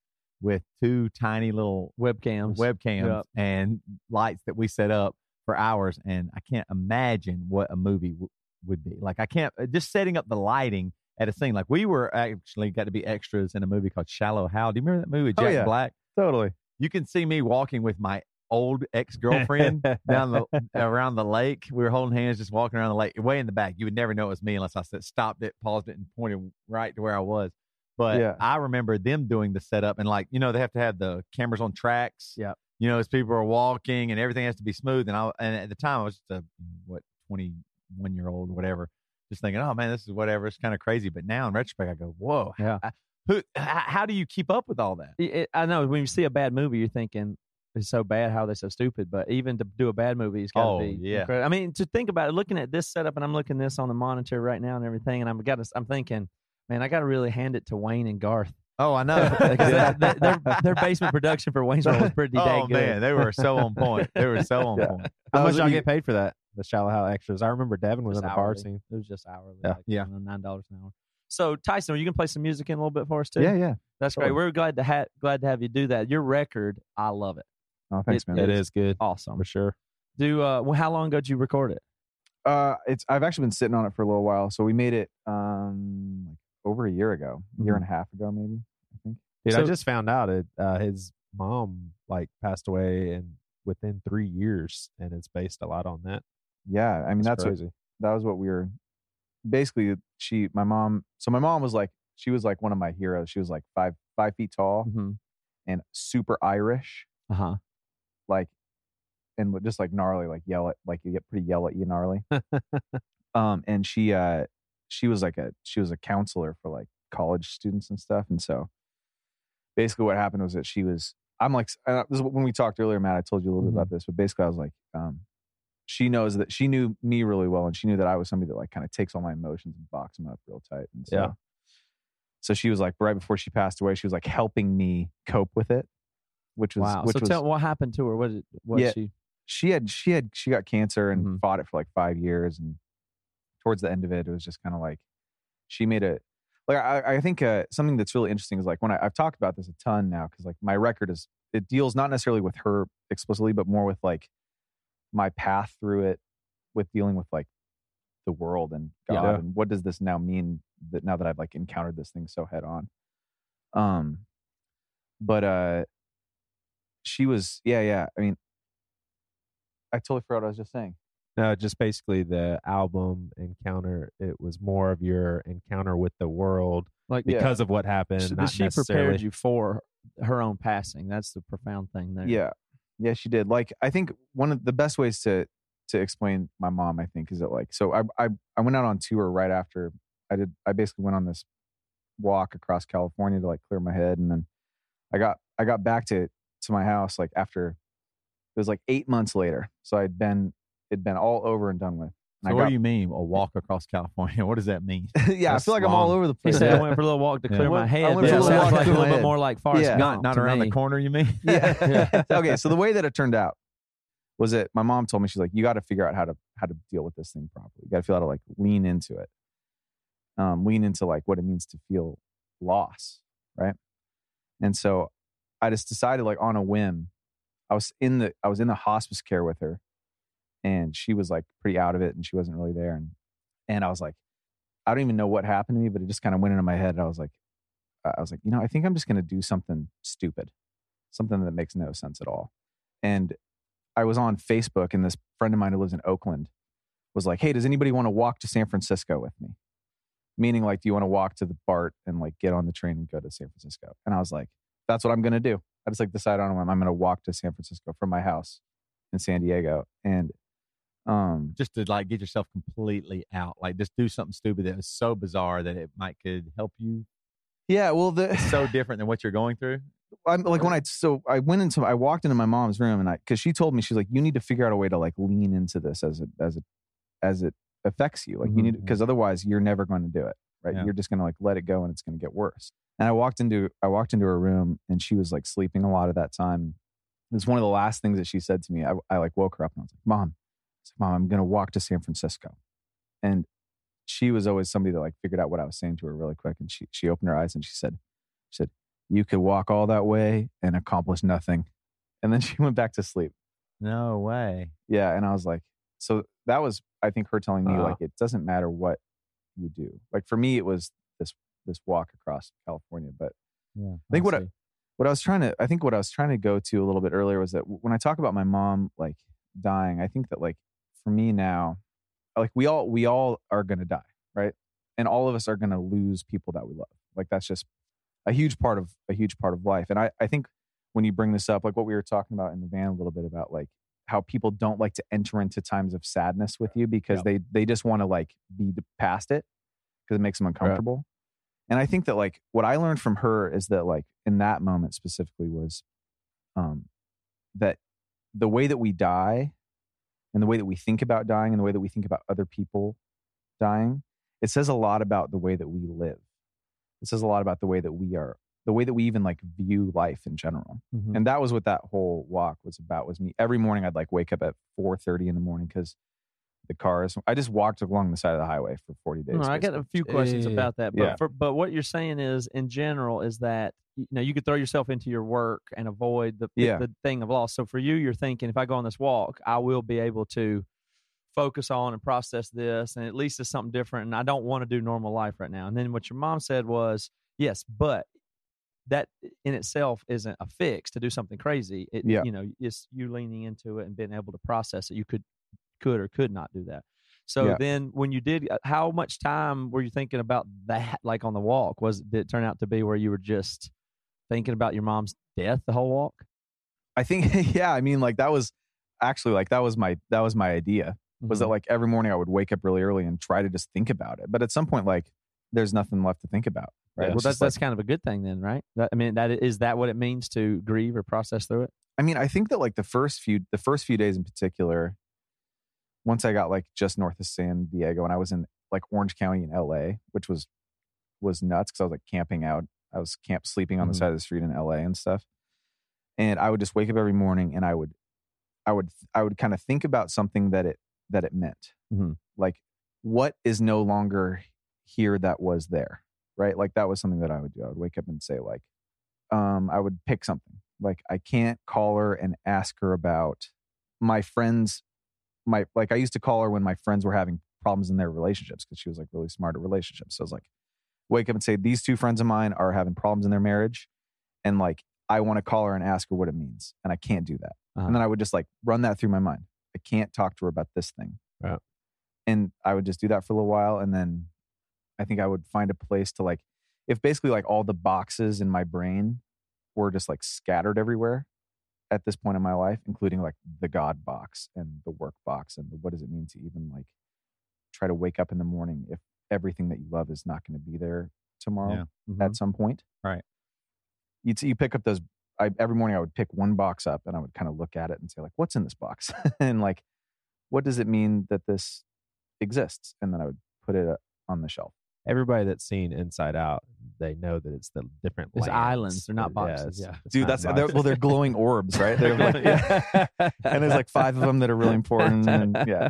with two tiny little Webcams. webcams Yep. and lights that we set up for hours, and I can't imagine what a movie w- would be like. I can't uh, just setting up the lighting at a scene. Like we were actually got to be extras in a movie called Shallow Hal. Do you remember that movie? with Oh, yeah. Black. totally. You can see me walking with my old ex girlfriend down the around the lake. We were holding hands, just walking around the lake, way in the back. You would never know it was me unless I said, stopped it, paused it, and pointed right to where I was. But Yeah. I remember them doing the setup, and like you know, they have to have the cameras on tracks. Yeah. You know, as people are walking, and everything has to be smooth. And I and at the time I was just a what twenty one year old, whatever, just thinking, oh man, this is whatever. It's kind of crazy. But now in retrospect, I go, whoa, Yeah. I- who? How do you keep up with all that? It- I know when you see a bad movie, you're thinking it's so bad. How are they so stupid? But even to do a bad movie, it's got to Oh, be. yeah. incredible. I mean, to think about it, looking at this setup, and I'm looking this on the monitor right now and everything, and I'm got. I'm thinking, man, I got to really hand it to Wayne and Garth Oh, I know. that, their their basement production for Wayne's World was pretty oh dang good. man, they were so on point. They were so on Yeah. point. How much y'all get paid for that? The Shallow Hal extras. I remember Devin was Just in the bar scene. It was just hourly. Yeah. like, Yeah. I don't know, nine dollars an hour. So Tyson, are you gonna play some music in a little bit for us too? Yeah, yeah. that's great. We're glad to have glad to have you do that. Your record, I love it. Oh, thanks, It- man. It is good Awesome. for sure. Do uh, well, how long ago did you record it? Uh, it's I've actually been sitting on it for a little while. So we made it um like over a year ago, a year and a half ago, maybe. I think. Dude, I just found out it uh, his mom like passed away and within three years, and it's based a lot on that. Yeah, I mean that's what, crazy. that was what we were. Basically, she, my mom. So my mom was like, she was like one of my heroes. She was like five five feet tall Mm-hmm. and super Irish, Uh huh. like, and just like gnarly, like yell at, like you get pretty yell at you gnarly. um, and she, uh, she was like a she was a counselor for like college students and stuff, and so basically what happened was that she was. I'm like, this is when we talked earlier, Matt. I told you a little bit about this, but basically, I was like, um, she knows that she knew me really well, and she knew that I was somebody that like kind of takes all my emotions and box them up real tight. And so, Yeah. so she was like, right before she passed away, she was like helping me cope with it, which was Wow. which so was tell what happened to her. What did what Yeah. she? she had she had she got cancer and Mhm. fought it for like five years and towards the end of it it was just kind of like she made it like i, I think uh, something that's really interesting is like when I, i've talked about this a ton now because like my record is it deals not necessarily with her explicitly but more with like my path through it with dealing with like the world and god Yeah. and what does this now mean that now that i've like encountered this thing so head on um but uh she was yeah yeah i mean I totally forgot what I was just saying. No, just basically the album encounter. It was more of your encounter with the world Like Yeah. because of what happened. she, not she necessarily. prepared you for her own passing. That's the profound thing there. Yeah, yeah, she did. Like, I think one of the best ways to to explain my mom, I think, is that like, so I I I went out on tour right after I did. I basically went on this walk across California to like clear my head, and then I got I got back to to my house like after it was like eight months later. So I'd been it'd been all over and done with. So And what I do you mean a walk across California? What does that mean? got, yeah, I feel like I'm all over the He place. said I went for a little walk to clear I my went- I head. went That for a little walk to like a little bit more like Forrest Yeah. Gump. not not around me. the corner, you mean? yeah. okay. So the way that it turned out was that my mom told me she's like, you got to figure out how to how to deal with this thing properly. You got to feel how to like lean into it, um, lean into like what it means to feel loss, right? And so I just decided like on a whim. I was in the I was in the hospice care with her, and she was like pretty out of it, and she wasn't really there, and and I was like, I don't even know what happened to me, but it just kind of went into my head. And I was like, I was like, you know, I think I'm just gonna do something stupid something that makes no sense at all. And I was on Facebook, and this friend of mine who lives in Oakland was like, "Hey, does anybody want to walk to San Francisco with me?" Meaning, like, do you want to walk to the BART and like get on the train and go to San Francisco? And I was like, "That's what I'm gonna do." I just like decided on I'm gonna walk to San Francisco from my house in San Diego, and Um, just to like get yourself completely out. Like just do something stupid that was so bizarre that it might could help you. yeah, well, the It's so different than what you're going through. I'm like when I so I went into I walked into my mom's room and I because she told me she's like you need to figure out a way to like lean into this as it as it as it affects you like you need because otherwise you're never going to do it right Yeah. you're just going to like let it go and it's going to get worse and I walked into I walked into her room and she was like sleeping a lot of that time it was one of the last things that she said to me I, I like woke her up and I was like mom said, mom I'm going to walk to San Francisco and she was always somebody that like figured out what I was saying to her really quick and she she opened her eyes and she said she said you could walk all that way and accomplish nothing. And then she went back to sleep. No way. Yeah. And I was like, so that was, I think, her telling me, Wow. like, it doesn't matter what you do. Like for me, it was this this walk across California. But Yeah. I think what I, what I was trying to, I think what I was trying to go to a little bit earlier was that when I talk about my mom like dying, I think that like for me now, like we all we all are gonna die, right? And all of us are gonna lose people that we love. Like that's just a huge part of a huge part of life. And I, I think when you bring this up, like what we were talking about in the van a little bit about like how people don't like to enter into times of sadness with you because they they just want to like be past it because it makes them uncomfortable. And I think that like what I learned from her is that like in that moment specifically was um that the way that we die and the way that we think about dying and the way that we think about other people dying, it says a lot about the way that we live. It says a lot about the way that we are, the way that we even like view life in general. Mhm. And that was what that whole walk was about. Was me every morning I'd like wake up at four thirty in the morning because the cars. I just walked along the side of the highway for forty days. No, I got a few questions Yeah. about that, but Yeah. for, but what you're saying is, in general, is that you know you could throw yourself into your work and avoid the Yeah. the thing of loss. So for you, you're thinking, if I go on this walk, I will be able to focus on and process this, and at least it's something different. And I don't want to do normal life right now. And then what your mom said was, yes, but that in itself isn't a fix to do something crazy. It, Yeah. you know, it's you leaning into it and being able to process it. You could could or could not do that. So Yeah. then, when you did, uh, how much time were you thinking about that? Like on the walk, was did it turn out to be where you were just thinking about your mom's death the whole walk? I think yeah, I mean like that was actually like that was my that was my idea. Was that mm-hmm. like every morning I would wake up really early and try to just think about it. But at some point like there's nothing left to think about. Right. well, It's that's like- that's kind of a good thing then, right? That, I mean, that is that what it means to grieve or process through it? I mean, I think that like the first few the first few days in particular, once I got like just north of San Diego and I was in like Orange County in LA, which was was nuts because I was like camping out. I was camp sleeping on Mhm. the side of the street in LA and stuff. And I would just wake up every morning and I would I would I would kind of think about something that it that it meant. Mhm. Like what is no longer here that was there. Right? Like that was something that I would do. I would wake up and say like um, I would pick something. Like I can't call her and ask her about my friends. My like I used to call her when my friends were having problems in their relationships because she was like really smart at relationships. So I was like, wake up and say these two friends of mine are having problems in their marriage, and like I want to call her and ask her what it means, and I can't do that. Uh-huh. And then I would just like run that through my mind. I can't talk to her about this thing. Right. And I would just do that for a little while, and then I think I would find a place to like if basically like all the boxes in my brain were just like scattered everywhere at this point in my life, including like the God box and the work box and the, what does it mean to even like try to wake up in the morning if everything that you love is not going to be there tomorrow Mhm. at some point. Right. You see, you pick up those. I, every morning I would pick one box up and I would kind of look at it and say like, what's in this box and like, what does it mean that this exists? And then I would put it uh, on the shelf. Everybody that's seen Inside Out, they know that it's the different It's lands. islands, they're not Yeah, boxes, it's- yeah. it's Dude, that's they're, well, they're glowing orbs, right? They're like, yeah. and there's like five of them that are really important. And yeah,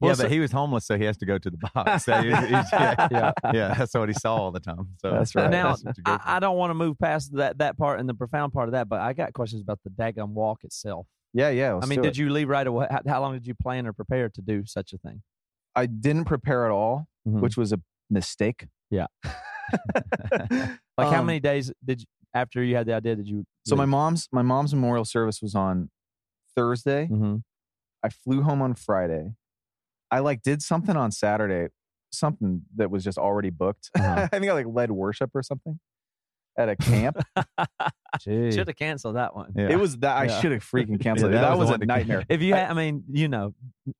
yeah, so- but he was homeless, so he has to go to the box. So he- he's- yeah, Yeah. yeah, that's what he saw all the time. So That's right. Now, go I. I don't want to move past that that part and the profound part of that, but I got questions about the daggum walk itself. yeah, yeah. I mean, did you leave right away? How, how long did you plan or prepare to do such a thing? I didn't prepare at all, Mhm. which was a mistake. Yeah. Like, how Um, many days did you, after you had the idea did you? So my mom's my mom's memorial service was on Thursday. hmm I flew home on Friday. I like did something on Saturday, something that was just already booked. Uh-huh. I think I like led worship or something. at a camp. Should have canceled that one. Yeah. It was that I Yeah. should have freaking canceled Yeah, it. that That was was, a nightmare. If you had, I mean, you know,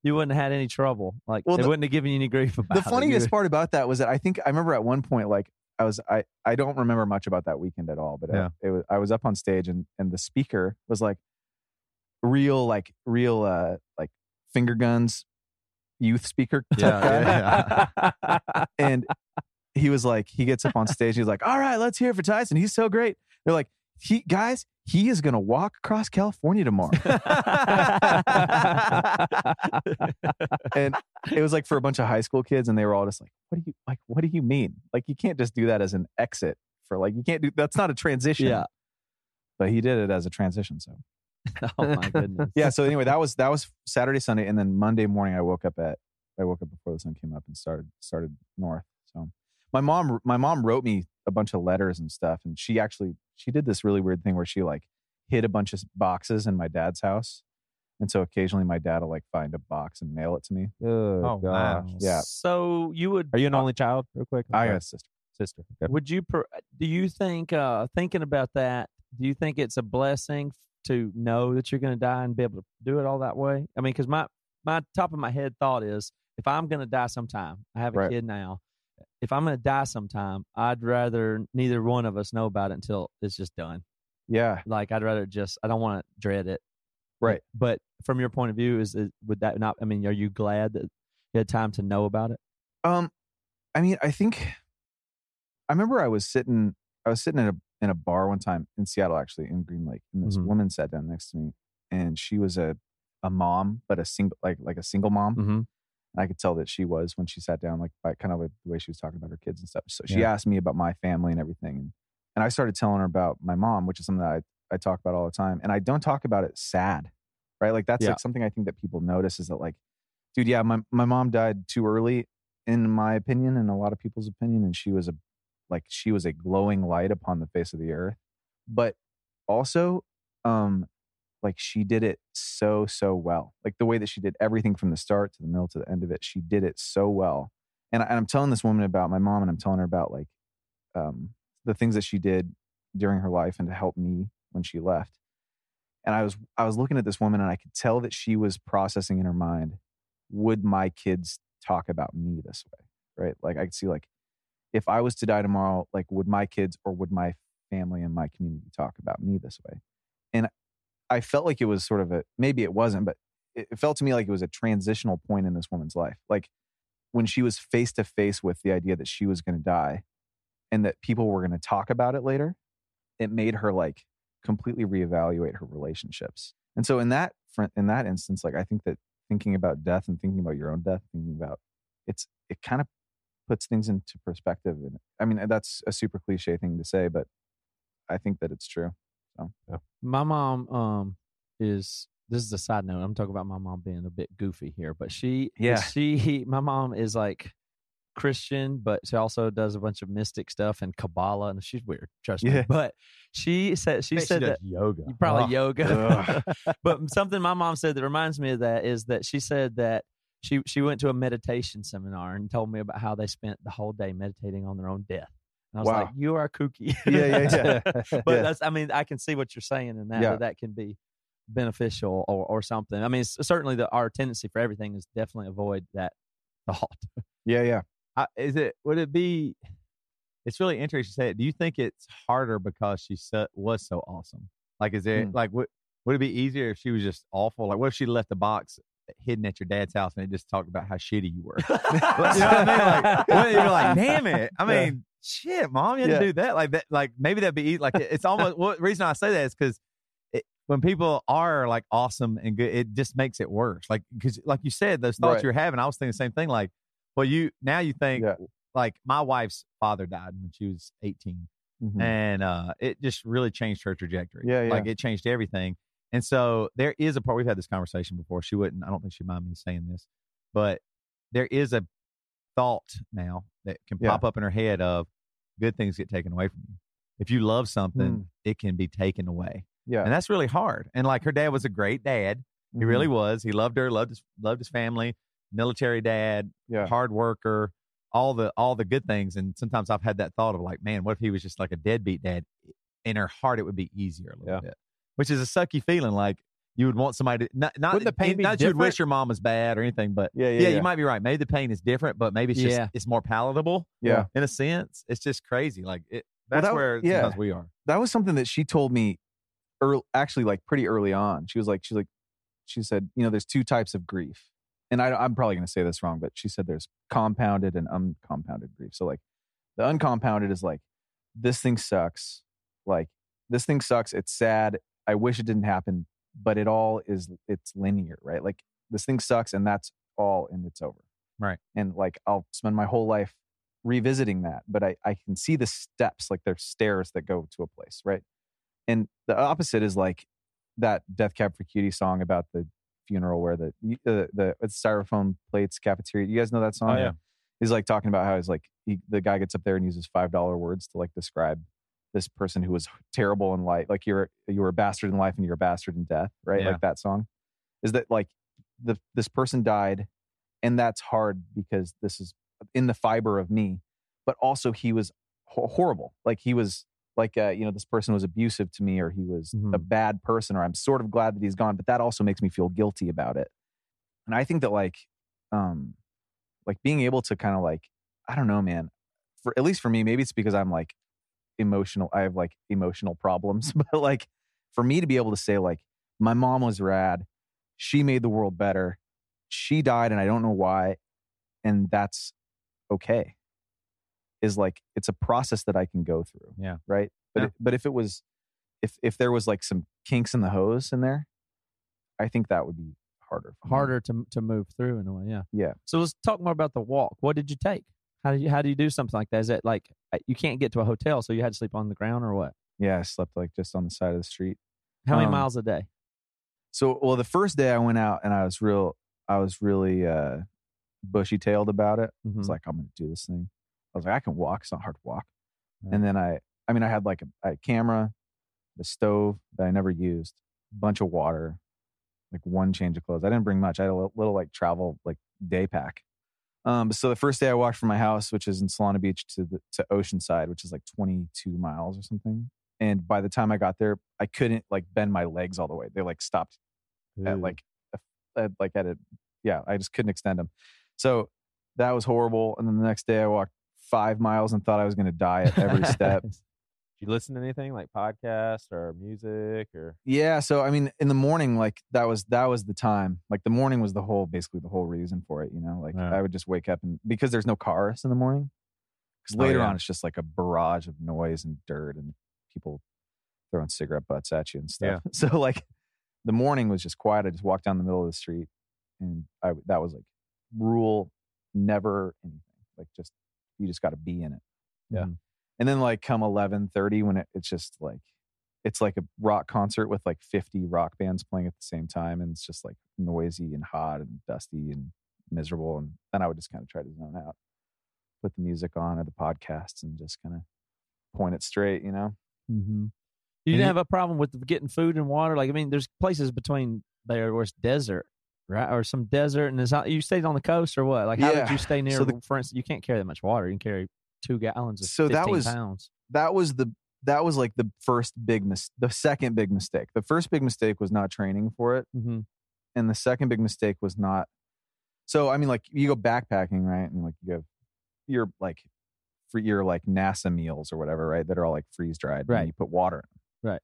you wouldn't have had any trouble. Like Well, they the- wouldn't have given you any grief about it. the funniest You- part about that was that I think I remember at one point like I was I I don't remember much about that weekend at all, but Yeah. uh, it was I was up on stage and and the speaker was like real like real uh like finger guns youth speaker. Yeah, guy. yeah, and he was like he gets up on stage he's like all right let's hear it for Tyson he's so great. They're like he guys he is gonna walk across California tomorrow. And it was like for a bunch of high school kids and they were all just like what do you like what do you mean? Like you can't just do that as an exit for like you can't do that's not a transition. Yeah. but he did it as a transition so oh my goodness. yeah so anyway that was that was saturday sunday and then monday morning i woke up at i woke up before the sun came up and started started north so my mom my mom wrote me a bunch of letters and stuff and she actually she did this really weird thing where she like hid a bunch of boxes in my dad's house and so occasionally my dad will like find a box and mail it to me oh, Oh, wow. gosh. Yeah. So you would Are you an only child? Real quick. I'm i got a sister sister. Okay. Would you? Per, do you think? uh Thinking about that, do you think it's a blessing to know that you're going to die and be able to do it all that way? I mean, because my my top of my head thought is, if I'm going to die sometime, I have a Right. kid now. If I'm going to die sometime, I'd rather neither one of us know about it until it's just done. yeah Like I'd rather just I don't want to dread it. Right. But from your point of view, is it would that not? I mean, are you glad that you had time to know about it? Um, I mean, I think I remember I was sitting, I was sitting in a in a bar one time in Seattle, actually in Green Lake, and this Mhm. woman sat down next to me, and she was a a mom, but a single like like a single mom. Mm-hmm. And I could tell that she was when she sat down, like by kind of like the way she was talking about her kids and stuff. So she Yeah. asked me about my family and everything, and and I started telling her about my mom, which is something that I I talk about all the time, and I don't talk about it sad, right? Like that's Yeah. like something I think that people notice is that like, dude, yeah, my my mom died too early, in my opinion, and a lot of people's opinion, and she was a like she was a glowing light upon the face of the earth, but also, um, like she did it so so well, like the way that she did everything from the start to the middle to the end of it, she did it so well. And, I, I'm telling this woman about my mom, and I'm telling her about like, um, the things that she did during her life and to help me when she left. And I was I was looking at this woman, and I could tell that she was processing in her mind, would my kids talk about me this way? Right? Like I could see like if I was to die tomorrow, like would my kids or would my family and my community talk about me this way? And I felt like it was sort of a maybe it wasn't, but it felt to me like it was a transitional point in this woman's life. Like when she was face to face with the idea that she was going to die and that people were going to talk about it later, it made her like completely reevaluate her relationships. And so in that in that instance, like I think that thinking about death and thinking about your own death, thinking about it's it kind of puts things into perspective. And I mean that's a super cliche thing to say, but I think that it's true. My mom um is this is a side note. I'm talking about my mom being a bit goofy here, but she Yeah. she my mom is like Christian, but she also does a bunch of mystic stuff and Kabbalah, and she's weird. Trust me. But she said she said does that yoga. probably Oh. yoga. but something my mom said that reminds me of that is that she said that she she went to a meditation seminar and told me about how they spent the whole day meditating on their own death. And I was Wow. like, "You are kooky." Yeah, yeah, yeah. but Yeah. that's I mean, I can see what you're saying in that Yeah. that, that can be beneficial or or something. I mean, certainly the our tendency for everything is definitely avoid that thought. Yeah, yeah. I, is it would it be it's really interesting to say it do you think it's harder because she so, was so awesome like is it Hmm. like would, would it be easier if she was just awful like what if she left the box hidden at your dad's house and it just talked about how shitty you were you know what i mean like you're like damn it i Yeah. mean shit mom you had Yeah. to do that like that like maybe that'd be easy like it- it's almost what reason i say that is because when people are like awesome and good, it just makes it worse. Like because, like you said, those thoughts Right. you're having, I was thinking the same thing. Like, well, you now you think Yeah. like my wife's father died when she was 18, Mhm. and uh, it just really changed her trajectory. Yeah, yeah. Like it changed everything. And so there is a part. We've had this conversation before. She wouldn't. I don't think she'd mind me saying this, but there is a thought now that can Yeah. pop up in her head of good things get taken away from you. If you love something, Mm. it can be taken away, Yeah. and that's really hard. And like her dad was a great dad. He Mhm. really was. He loved her, loved his loved his family, military dad, Yeah. hard worker, all the all the good things. And sometimes I've had that thought of like, man, what if he was just like a deadbeat dad? In her heart, it would be easier a little Yeah. bit, which is a sucky feeling. Like you would want somebody to not not, Wouldn't the pain not you'd wish your mom was bad or anything, but Yeah, yeah, you might be right. Maybe the pain is different, but maybe it's just Yeah. it's more palatable. Yeah. in a sense, it's just crazy. Like it. Well, That's that- where yeah. sometimes we are. that was something that she told me early, actually like pretty early on she was like she's like she said you know there's two types of grief and I, i'm probably going to say this wrong but she said there's compounded and uncompounded grief so like the uncompounded is like this thing sucks like this thing sucks it's sad i wish it didn't happen but it all is it's linear right like this thing sucks and that's all and it's over Right. and like i'll spend my whole life revisiting that but i i can see the steps like there's stairs that go to a place right and the opposite is like that death cab for cutie song about the funeral where the uh, the it's styrofoam plates cafeteria you guys know that song Oh, yeah. he's like talking about how he's like he, the guy gets up there and uses five dollar words to like describe this person who was terrible in life like you're you were a bastard in life and you're a bastard in death right Yeah. like that song is that like the this person died and that's hard because this is in the fiber of me but also he was ho- horrible like he was like uh, you know this person was abusive to me or he was a Mhm. bad person or i'm sort of glad that he's gone but that also makes me feel guilty about it and i think that like um like being able to kind of like i don't know man for at least for me maybe it's because i'm like emotional i have like emotional problems but like for me to be able to say like my mom was rad she made the world better she died and i don't know why and that's okay is like it's a process that i can go through Yeah. right but Yeah. it, but if it was if if there was like some kinks in the hose in there i think that would be harder me. harder to to move through in a way. Yeah. Yeah. So let's talk more about the walk. What did you take? How do you how do you do something like that? Is it like you can't get to a hotel, so you had to sleep on the ground or what? yeah i slept like just on the side of the street How many Um, miles a day? So, well, the first day I went out and I was real, I was really uh, bushy tailed about it. I was Mhm. like, I'm going to do this thing. I was like, I can walk. It's not hard to walk. And then I, I mean, I had like a, a camera, the stove that I never used, a bunch of water, like one change of clothes. I didn't bring much. I had a little, little like travel like day pack. Um, so the first day I walked from my house, which is in Solana Beach, to the to Oceanside, which is like 22 miles or something. And by the time I got there, I couldn't like bend my legs all the way. They like stopped at like a, at like at a yeah i just couldn't extend them so that was horrible and then the next day i walked five miles and thought i was going to die at every step you listen to anything like podcasts or music or? yeah so i mean in the morning like that was that was the time like the morning was the whole basically the whole reason for it you know like Yeah. i would just wake up and because there's no cars in the morning because Oh, later yeah. on it's just like a barrage of noise and dirt and people throwing cigarette butts at you and stuff so like the morning was just quiet i just walked down the middle of the street and i that was like rule never anything like just you just got to be in it yeah Mhm. And then like come 11:30 when it, it's just like it's like a rock concert with like 50 rock bands playing at the same time and it's just like noisy and hot and dusty and miserable and then i would just kind of try to zone out put the music on or the podcasts and just kind of point it straight you know Mm-hmm. You didn't have a problem with getting food and water. Like I mean, there's places between there where it's desert, right, or some desert, and it's not. You stayed on the coast or what? Like how Yeah. did you stay near? So the- for instance, you can't carry that much water. You can carry two gallons of So that was- pounds. that was the that was like the first big mis- the second big mistake the first big mistake was not training for it Mm-hmm. and the second big mistake was not so i mean like you go backpacking right and like you have your like for your like nasa meals or whatever right that are all like freeze dried Right. and you put water in Right.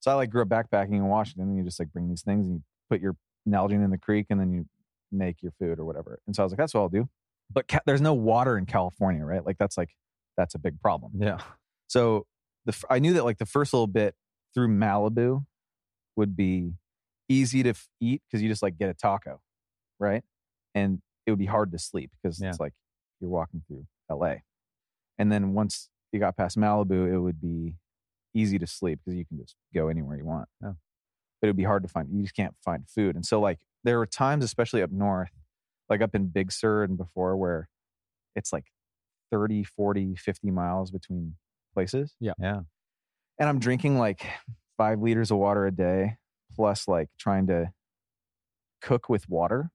so i like grew up backpacking in washington and you just like bring these things and you put your nalgene in the creek and then you make your food or whatever and so i was like that's what i'll do but ca- there's no water in california right like that's like that's a big problem Yeah. so the f- I knew that like the first little bit through Malibu would be easy to f- eat because you just like get a taco, right? And it would be hard to sleep because Yeah. it's like you're walking through LA. And then once you got past Malibu, it would be easy to sleep because you can just go anywhere you want. Yeah. But it would be hard to find. You just can't find food. And so like there were times, especially up north, like up in Big Sur and before, where it's like 30, 40, 50 miles between places Yeah. Yeah. and I'm drinking like five liters of water a day, plus like trying to cook with water.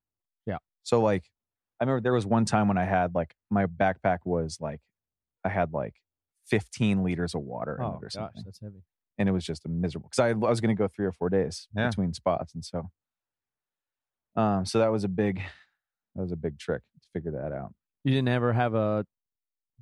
Yeah. So like I remember there was one time when I had like my backpack was like I had like 15 liters of water in Oh it or gosh, something, that's heavy. and it was just a miserable because I, I was going to go three or four days Yeah. between spots, and so um so that was a big that was a big trick to figure that out. You didn't ever have a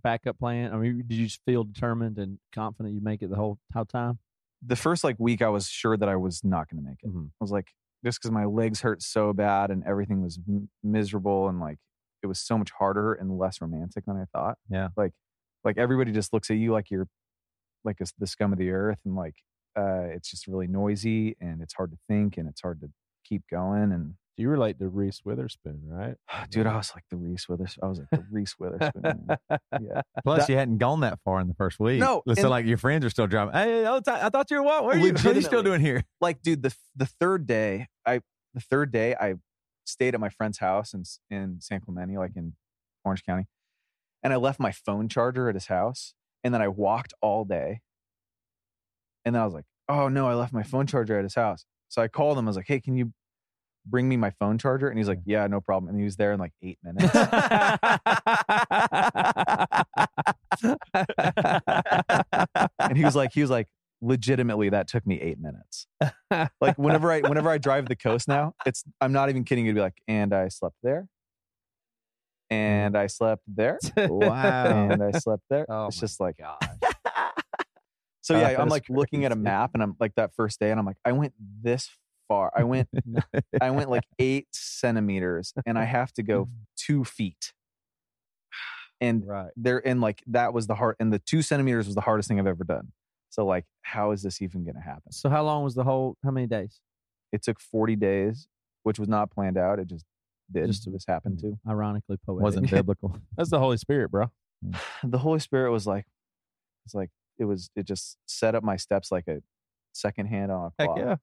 backup plan. I mean, did you just feel determined and confident you'd make it the whole whole time? The first like week, I was sure that I was not going to make it. Mhm. I was like, just because my legs hurt so bad and everything was m- miserable and like it was so much harder and less romantic than I thought. Yeah. Like, like everybody just looks at you like you're like a, the scum of the earth and like uh, it's just really noisy and it's hard to think and it's hard to keep going. And You relate to Reese Witherspoon, right? Ah, dude, I was like the Reese Witherspoon. I was like the Reese Witherspoon. Yeah. Plus, That- you hadn't gone that far in the first week. No, so and- like your friends are still driving. Hey, I oh, thought- I thought you were what? Where are you? What are you still doing here? like dude the the third day i the third day i stayed at my friend's house in in san clemente like in orange county and i left my phone charger at his house and then i walked all day and then i was like oh no i left my phone charger at his house so i called him i was like hey can you bring me my phone charger? And he's like yeah no problem. And he was there in like eight minutes. And he was like he was like legitimately that took me eight minutes. Like whenever i whenever i drive the coast now it's i'm not even kidding you'd be like and i slept there. And i slept there. Wow. and i slept there. Oh it's just like gosh. so yeah i'm like looking at a map and i'm like that first day and i'm like i went this far i went i went like eight centimeters and i have to go mm. two feet and right. there and like that was the hard and the two centimeters was the hardest thing i've ever done so like how is this even gonna happen So how long was the whole? How many days? It took 40 days, which was not planned out. It just did. Just- this happened mm, to. Ironically, poetic. Wasn't biblical. That's the Holy Spirit, bro. The Holy Spirit was like, it's like it was. It just set up my steps like a second hand on a Heck clock yeah.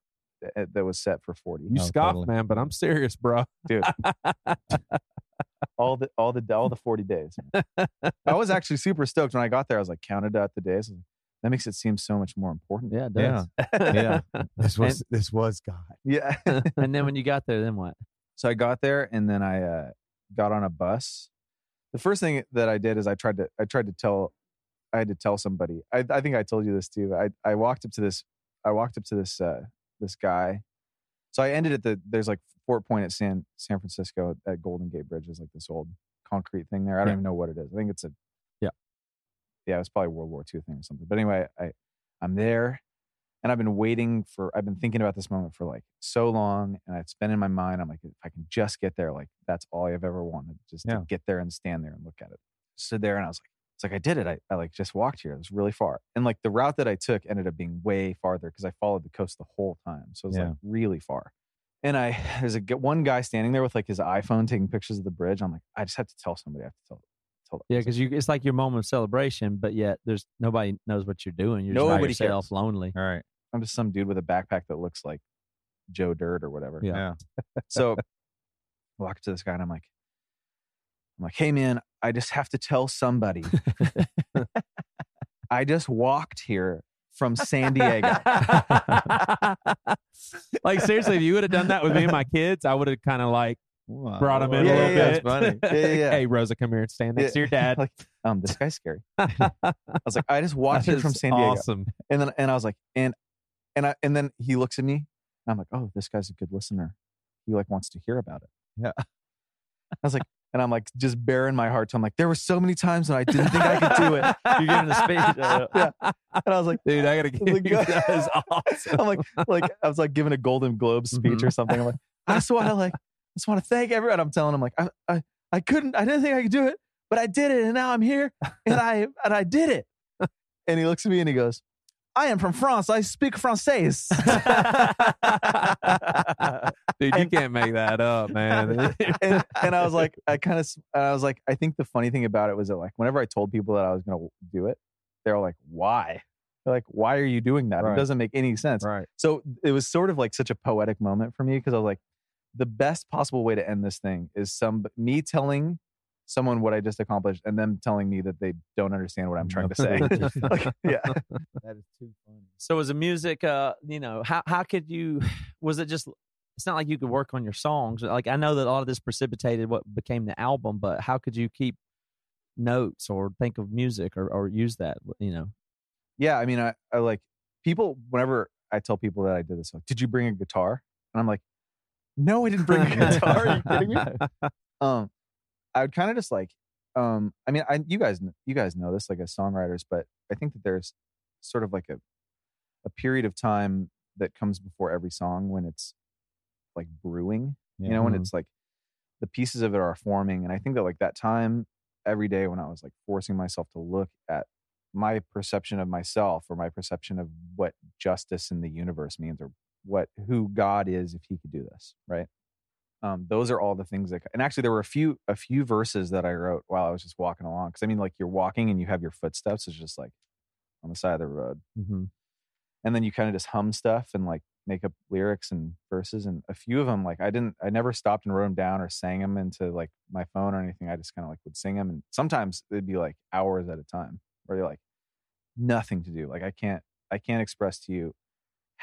That, was set for 40. You Oh, scoff, totally. man, but I'm serious, bro. Dude, all the all the all the 40 days. I was actually super stoked when I got there. I was like counted out the days. Like, that makes it seem so much more important. Yeah, it Yeah. does. Yeah. This was- this was God. Yeah. and then when you got there, then what? So I got there and then I uh, got on a bus. The first thing that I did is I tried to I tried to tell I had to tell somebody. I, I think I told you this too. I, I walked up to this I walked up to this uh, this guy. So I ended at the there's like Fort Point at San San Francisco at Golden Gate Bridge is like this old concrete thing there. I don't Yeah. even know what it is. I think it's a Yeah. Yeah, it's probably World War II thing or something. But anyway, I I'm there and I've been waiting for I've been thinking about this moment for like so long and it's been in my mind. I'm like, if I can just get there, like that's all I've ever wanted, just Yeah. to get there and stand there and look at it. Stood there and I was like, it's like I did it. I, I like just walked here. It was really far. And like the route that I took ended up being way farther because I followed the coast the whole time. So it was Yeah. like really far. And I there's a g- one guy standing there with like his iPhone taking pictures of the bridge. I'm like, I just have to tell somebody. I have to tell tell Yeah, because you it's like your moment of celebration, but yet there's nobody knows what you're doing. You're just by Nobody yourself, cares. lonely. All right. I'm just some dude with a backpack that looks like Joe Dirt or whatever. Yeah. Yeah. So I walk up to this guy and I'm like, I'm like, hey man, I just have to tell somebody. I just walked here from San Diego. like seriously, if you would have done that with me and my kids, I would have kind of like Wow. brought them in Yeah, a little yeah, bit. Funny. Yeah, yeah, yeah. hey, Rosa, come here and stand next to your dad. like, um, this guy's scary. I was like, I just walked That here from San Diego. Awesome. And then and I was like, and and I and then he looks at me and I'm like, oh, this guy's a good listener. He like wants to hear about it. Yeah. I was like, and I'm like just bearing my heart to him like, there were so many times when I didn't think I could do it. You're giving a speech. Uh, Yeah. And I was like, Dude, I gotta give The you that is awesome. I'm like, like I was like giving a Golden Globe speech Mm-hmm. or something. I'm like, I just want to like, I just want to thank everyone. I'm telling him like, I, I, I couldn't, I didn't think I could do it, but I did it, and now I'm here, and I, and I did it. And he looks at me and he goes, I am from France. I speak Francais. Dude, you can't make that up, man. and, and I was like, I kind of, I was like, I think the funny thing about it was that like, whenever I told people that I was going to do it, they were like, why? They're like, why are you doing that? Right. It doesn't make any sense. Right. So it was sort of like such a poetic moment for me because I was like, the best possible way to end this thing is some me telling someone what I just accomplished and them telling me that they don't understand what I'm trying to say. like, yeah. That is too funny. So was the music, uh, you know, how how could you? Was it just it's not like you could work on your songs. Like I know that a lot of this precipitated what became the album, but how could you keep notes or think of music or, or use that? You know, yeah, I mean, I, I like people whenever I tell people that I did this, like, did you bring a guitar? And I'm like, no, I didn't bring a guitar. Are you kidding me? Um, I would kind of just like, um, I mean, I you guys you guys know this like as songwriters, but I think that there's sort of like a a period of time that comes before every song when it's like brewing. You know, when Mhm. it's like the pieces of it are forming, and I think that like that time every day when I was like forcing myself to look at my perception of myself or my perception of what justice in the universe means or what who God is if he could do this, right? Um, those are all the things that and actually there were a few a few verses that I wrote while I was just walking along because I mean like you're walking and you have your footsteps it's just like on the side of the road mm-hmm. and then you kind of just hum stuff and like make up lyrics and verses and a few of them like I didn't I never stopped and wrote them down or sang them into like my phone or anything I just kind of like would sing them and sometimes it'd be like hours at a time where you're like nothing to do like I can't I can't express to you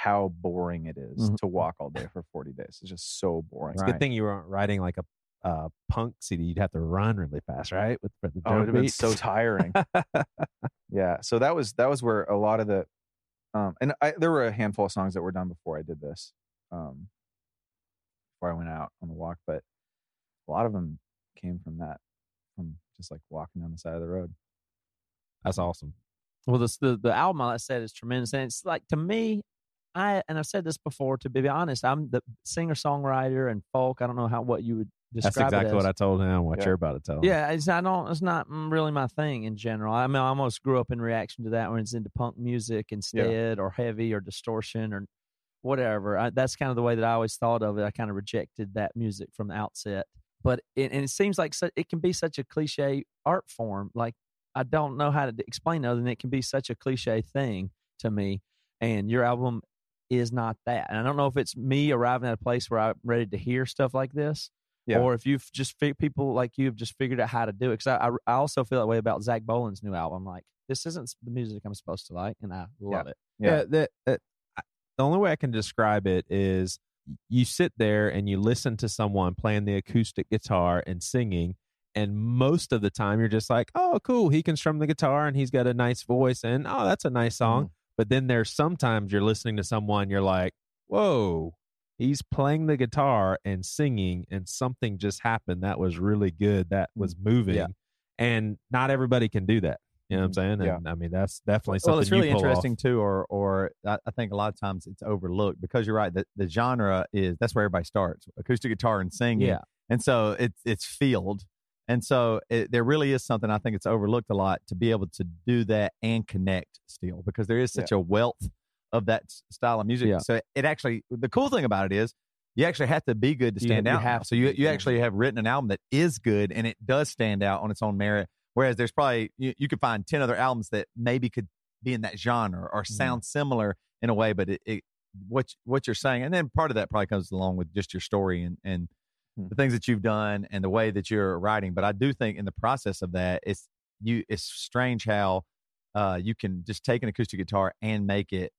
how boring it is Mhm. to walk all day for 40 days it's just so boring It's a good thing you weren't riding like a uh, punk CD. You'd have to run really fast, right? With the Oh, it would have been so tiring. yeah. So that was that was where a lot of the um and I there were a handful of songs that were done before I did this. Um before I went out on the walk, but a lot of them came from that from just like walking down the side of the road. That's awesome. Well, this, the the album, I said, is tremendous, and it's like to me, I and I've said this before. To be honest, I'm the singer songwriter and folk. I don't know how what you would describe. That's exactly what. I told him. What Yeah. you're about to tell him. Yeah, it's I don't. It's not mm, really my thing in general. I mean, I almost grew up in reaction to that when it's into punk music instead, or heavy, or distortion, or whatever. I, that's kind of the way that I always thought of it. I kind of rejected that music from the outset. But it, and it seems like su- it can be such a cliche art form. Like I don't know how to explain other than it can be such a cliche thing to me. And your album is not that. And I don't know if it's me arriving at a place where I'm ready to hear stuff like this, Yeah. or if you've just fi- people like you have just figured out how to do it. Because I, I I also feel that way about Zach Boland's new album. Like this isn't the music I'm supposed to like, and I love it. Yeah, that, that I- the only way I can describe it is you sit there and you listen to someone playing the acoustic guitar and singing, and most of the time you're just like, "Oh, cool, he can strum the guitar and he's got a nice voice, and oh, that's a nice song." Mm-hmm. But then there's sometimes you're listening to someone, you're like, "Whoa." He's playing the guitar and singing, and something just happened that was really good. That mm, was moving, Yeah. and not everybody can do that. You know what I'm mm, saying? Yeah. I mean, that's definitely something well, it's really pull off. interesting too, or or I, I think a lot of times it's overlooked because you're right. The, the genre is that's where everybody starts: acoustic guitar and singing. Yeah. and so it's it's field, and so it, there really is something I think it's overlooked a lot to be able to do that and connect still because there is such a wealth of that style of music. Yeah. So it actually the cool thing about it is. You actually have to be good to stand you out. now. have So you you actually have written an album that is good and it does stand out on its own merit. Whereas there's probably you, you could find ten other albums that maybe could be in that genre or mm-hmm. sound similar in a way, but it, it what what you're saying, and then part of that probably comes along with just your story and and. The things that you've done and the way that you're writing. But I do think in the process of that, it's you. It's strange how uh, you can just take an acoustic guitar and make it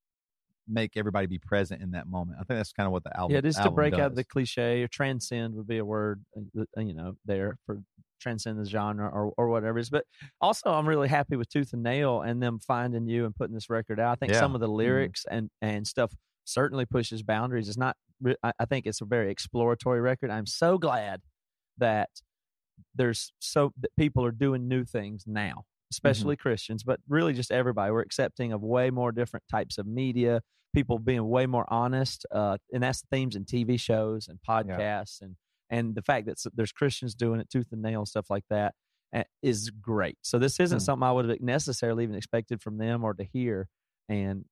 make everybody be present in that moment. I think that's kind of what the album. yeah, just to break out the cliche or transcend would be a word, uh, uh, you know, there for transcend the genre or or whatever it is. But also, I'm really happy with Tooth and Nail and them finding you and putting this record out. I think Yeah. some of the lyrics and and stuff certainly pushes boundaries. It's not. I think it's a very exploratory record. I'm so glad that there's so that people are doing new things now especially christians but really just everybody we're accepting of way more different types of media people being way more honest uh, and that's themes in tv shows and podcasts and and the fact that there's christians doing it tooth and nail and stuff like that uh, is great so this isn't Hmm. something i would have necessarily even expected from them or to hear and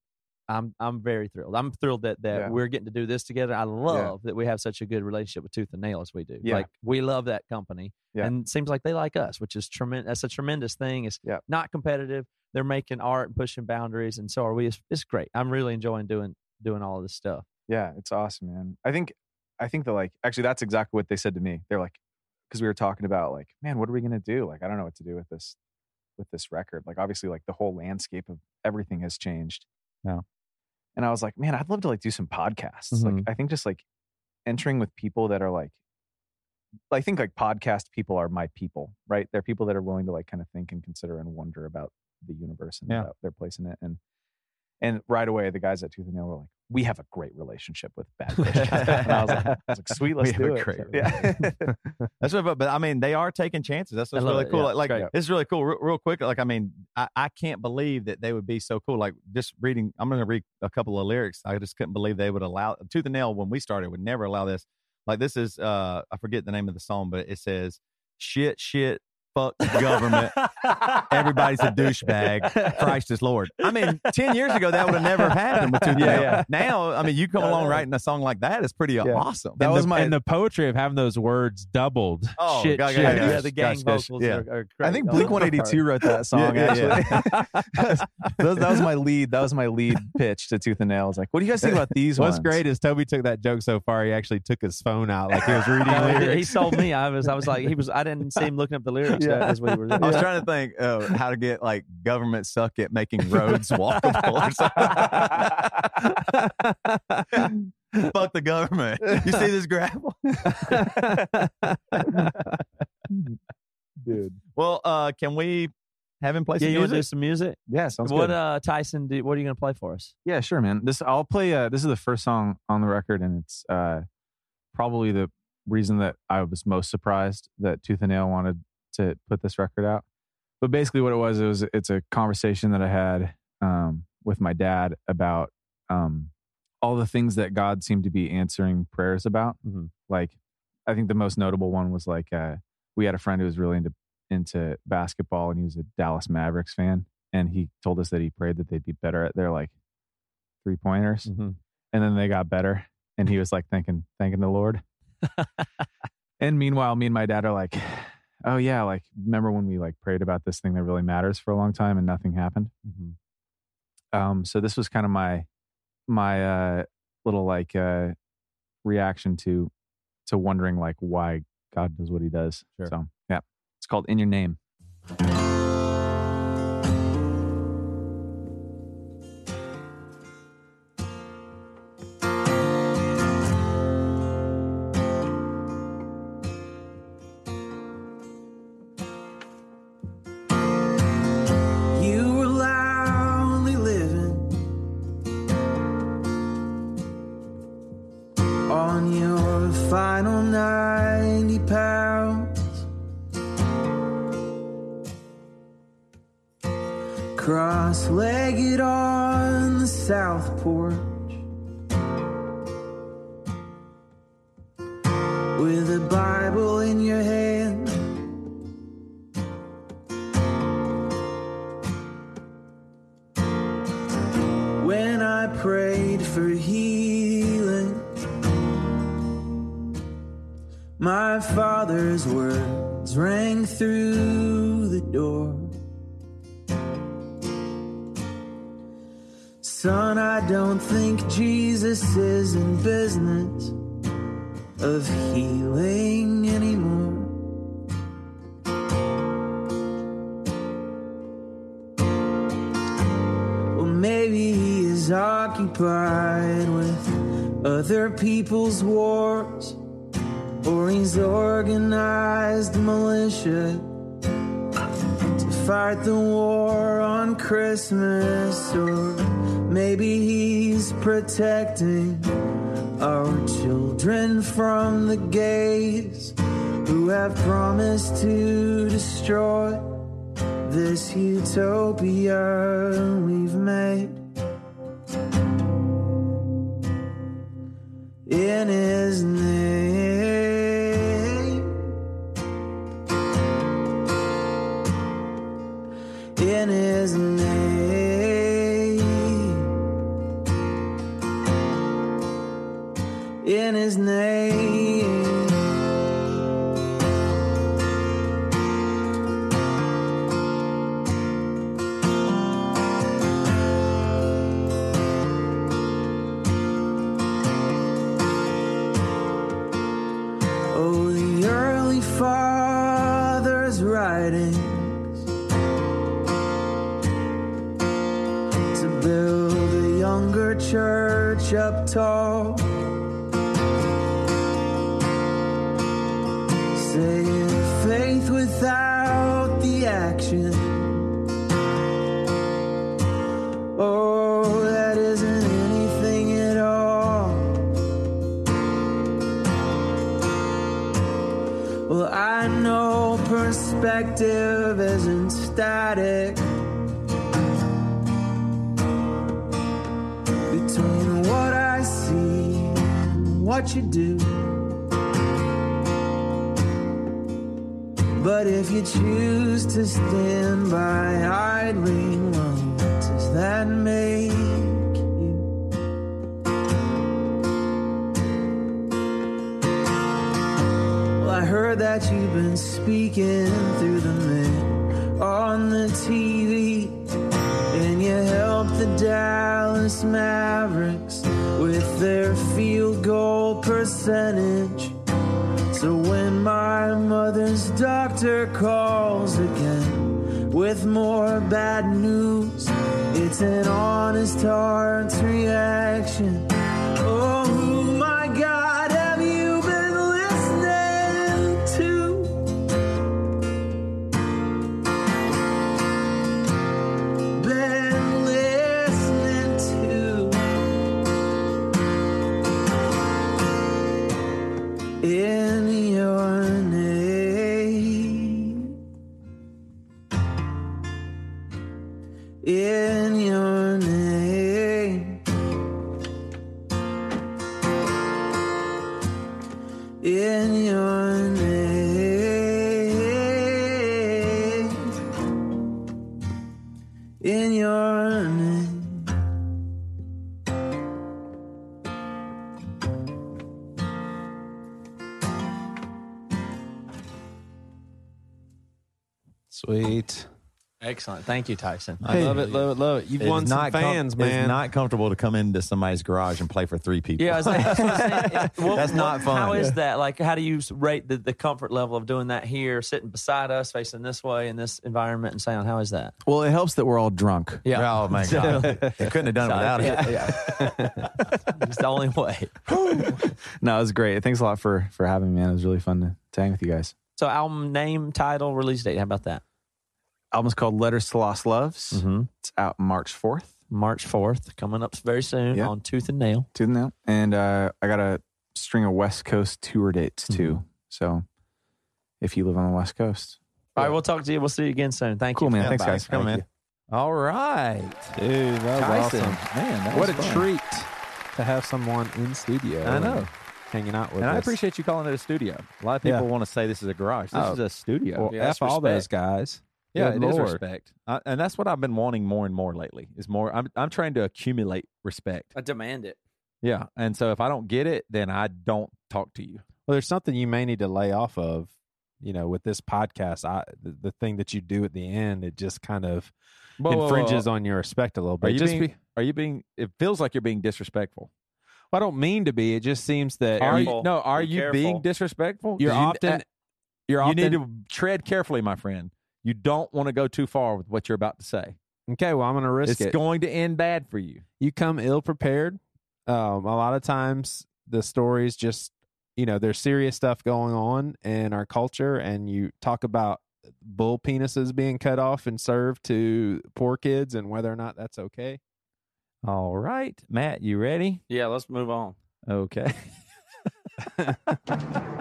I'm I'm very thrilled. I'm thrilled that that Yeah. we're getting to do this together. I love that we have such a good relationship with Tooth and Nail as we do. Yeah. Like we love that company, Yeah. and it seems like they like us, which is tremendous. That's a tremendous thing. It's Yeah. not competitive. They're making art and pushing boundaries, and so are we. It's, it's great. I'm really enjoying doing doing all of this stuff. Yeah, it's awesome, man. I think I think that like actually that's exactly what they said to me. They're like because we were talking about like, man, what are we gonna do? Like, I don't know what to do with this with this record. Like obviously like the whole landscape of everything has changed. Yeah. And I was like, man, I'd love to like do some podcasts. Like Mhm. I think just like entering with people that are like I think like podcast people are my people, right? They're people that are willing to like kind of think and consider and wonder about the universe and Yeah. their place in it. And and right away the guys at Tooth and Nail were like, We have a great relationship with bad Christians. and I was like, I was like, sweet, let's We have do a it. great yeah. That's what, but, but I mean, they are taking chances. That's what's really it. cool. Yeah, like, like great. it's really cool. Real, real quick, like I mean, I, I can't believe that they would be so cool. Like just reading, I'm going to read a couple of lyrics. I just couldn't believe they would allow Tooth and Nail when we started would never allow this. Like this is, uh I forget the name of the song, but it says, "Shit, shit, fuck government." Everybody's a douchebag. Christ is Lord. I mean, ten years ago that would have never happened with Tooth Yeah, yeah. Now, I mean, you come along writing a song like that is pretty awesome. That and was the, my- and the poetry of having those words doubled. Oh, shit, God, shit. yeah, yeah, yeah. the gang Gosh, vocals yeah. are, are. I think Bleak 182 wrote that song. Yeah, yeah, actually, that was my lead. That was my lead pitch to Tooth and Nail. I was like, "What do you guys think about these What's ones?" great is Toby took that joke so far. He actually took his phone out like he was reading No, he, he sold me. I was, I was like, he was. I didn't see him looking up the lyrics Yeah. as we were. I was trying to think uh, how to get like government suck at making roads walkable or something. Fuck the government. You see this gravel? dude. Well, uh, can we have him play Yeah, some you want do music? some music? Yeah, sounds what, good. uh, Tyson? Do, what are you going to play for us? yeah, sure, man. This I'll play. Uh, this is the first song on the record, and it's uh, probably the reason that I was most surprised that Tooth and Nail wanted to put this record out. But basically, what it was, it was it's a conversation that I had um, with my dad about um, all the things that God seemed to be answering prayers about. Mhm. Like, I think the most notable one was like uh, we had a friend who was really into into basketball, and he was a Dallas Mavericks fan, and he told us that he prayed that they'd be better at their like three pointers, Mhm. and then they got better, and he was like thanking thanking the Lord. and meanwhile, me and my dad are like, oh yeah, like remember when we like prayed about this thing that really matters for a long time and nothing happened. Um, so this was kind of my my uh, little like uh, reaction to to wondering like why God does what He does. Sure. So yeah, it's called In Your Name. Protecting our children from the gays who have promised to destroy this utopia static. Between what I see and what you do. But if you choose to stand by idly, what does that make you? Well, I heard that you've been speaking through the on the TV, and you helped the Dallas Mavericks with their field goal percentage. So when my mother's doctor calls again with more bad news, it's an honest heart's reaction. Excellent. Thank you, Tyson. I love it, love it, love it. You've It's won some not com- fans, man. It's not comfortable to come into somebody's garage and play for three people. Yeah, I was like, that's, what I'm saying. What- That's not what- fun. How is that? Like, how do you rate the, the comfort level of doing that here, sitting beside us, facing this way in this environment and sound? How is that? Well, it helps that we're all drunk. Yeah. Oh my god, they couldn't have done it without it. yeah, It's the only way. No, it was great. Thanks a lot for for having me, man. It was really fun to, to hang with you guys. So, album name, title, release date. How about that? Album's called Letters to Lost Loves. Mm-hmm. It's out March 4th. March 4th, coming up very soon Yeah. on Tooth and Nail. Tooth and Nail. And uh, I got a string of West Coast tour dates too. Mm-hmm. So if you live on the West Coast, All right, we'll talk to you. We'll see you again soon. Thank cool, you. man. Yeah, Thanks, guys. Come on, Thank man. All right, Dude, that was Tyson. awesome. Man, that What a fun. treat to have someone in studio. I and know. Hanging out with And us. I appreciate you calling it a studio. A lot of people Yeah. want to say this is a garage. This Oh. is a studio. Well, Yeah, F that's all those guys. Yeah, Good it is Lord. respect, I, and that's what I've been wanting more and more lately. Is more. I'm I'm trying to accumulate respect. I demand it. Yeah, and so if I don't get it, then I don't talk to you. Well, there's something you may need to lay off of. You know, with this podcast, I the, the thing that you do at the end, it just kind of Whoa, whoa, infringes whoa. on your respect a little bit. Are you just being? be, Are you being? It feels like you're being disrespectful. Well, I don't mean to be. It just seems that Are you, no, are Be you careful. being disrespectful? you're you, often uh, you're you often need to tread carefully, my friend. You don't want to go too far with what you're about to say. okay. Well, I'm going to risk It's it. going to end bad for you. you come ill prepared. Um, a lot of times the stories just, you know, there's serious stuff going on in our culture, and you talk about bull penises being cut off and served to poor kids and whether or not that's okay. All right, Matt, you ready? Yeah, let's move on. Okay.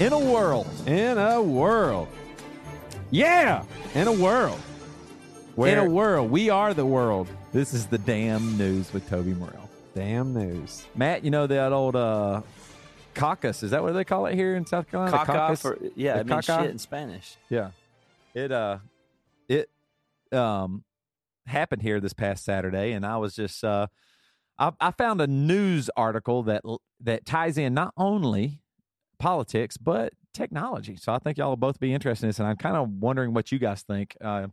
In a world, In a world. Yeah. In a world. in a world. We are the world. this is the damn news with Toby Morrell. Damn news. Matt, you know that old uh, caucus? Is that what they call it here in South Carolina? Caca caucus? for yeah, The it means caca? shit in Spanish. Yeah. It uh it um happened here this past Saturday and I was just uh I, I found a news article that that ties in not only politics but technology. So I think y'all will both be interested in this and I'm kind of wondering what you guys think. Uh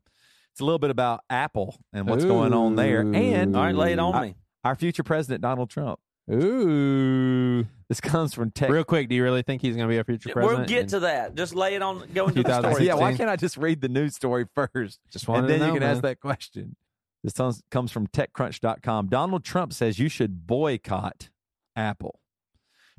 it's a little bit about Apple and what's going on there and All right, lay it on I- me. our future president Donald Trump. Ooh. This comes from tech Real quick, do you really think he's going to be our future president? We'll get And to that. Just lay it on. Go into the story. yeah, why can't I just read the news story first? Just wanted and then to you know, can ask that question. This comes- comes from TechCrunch.com. Donald Trump says you should boycott Apple.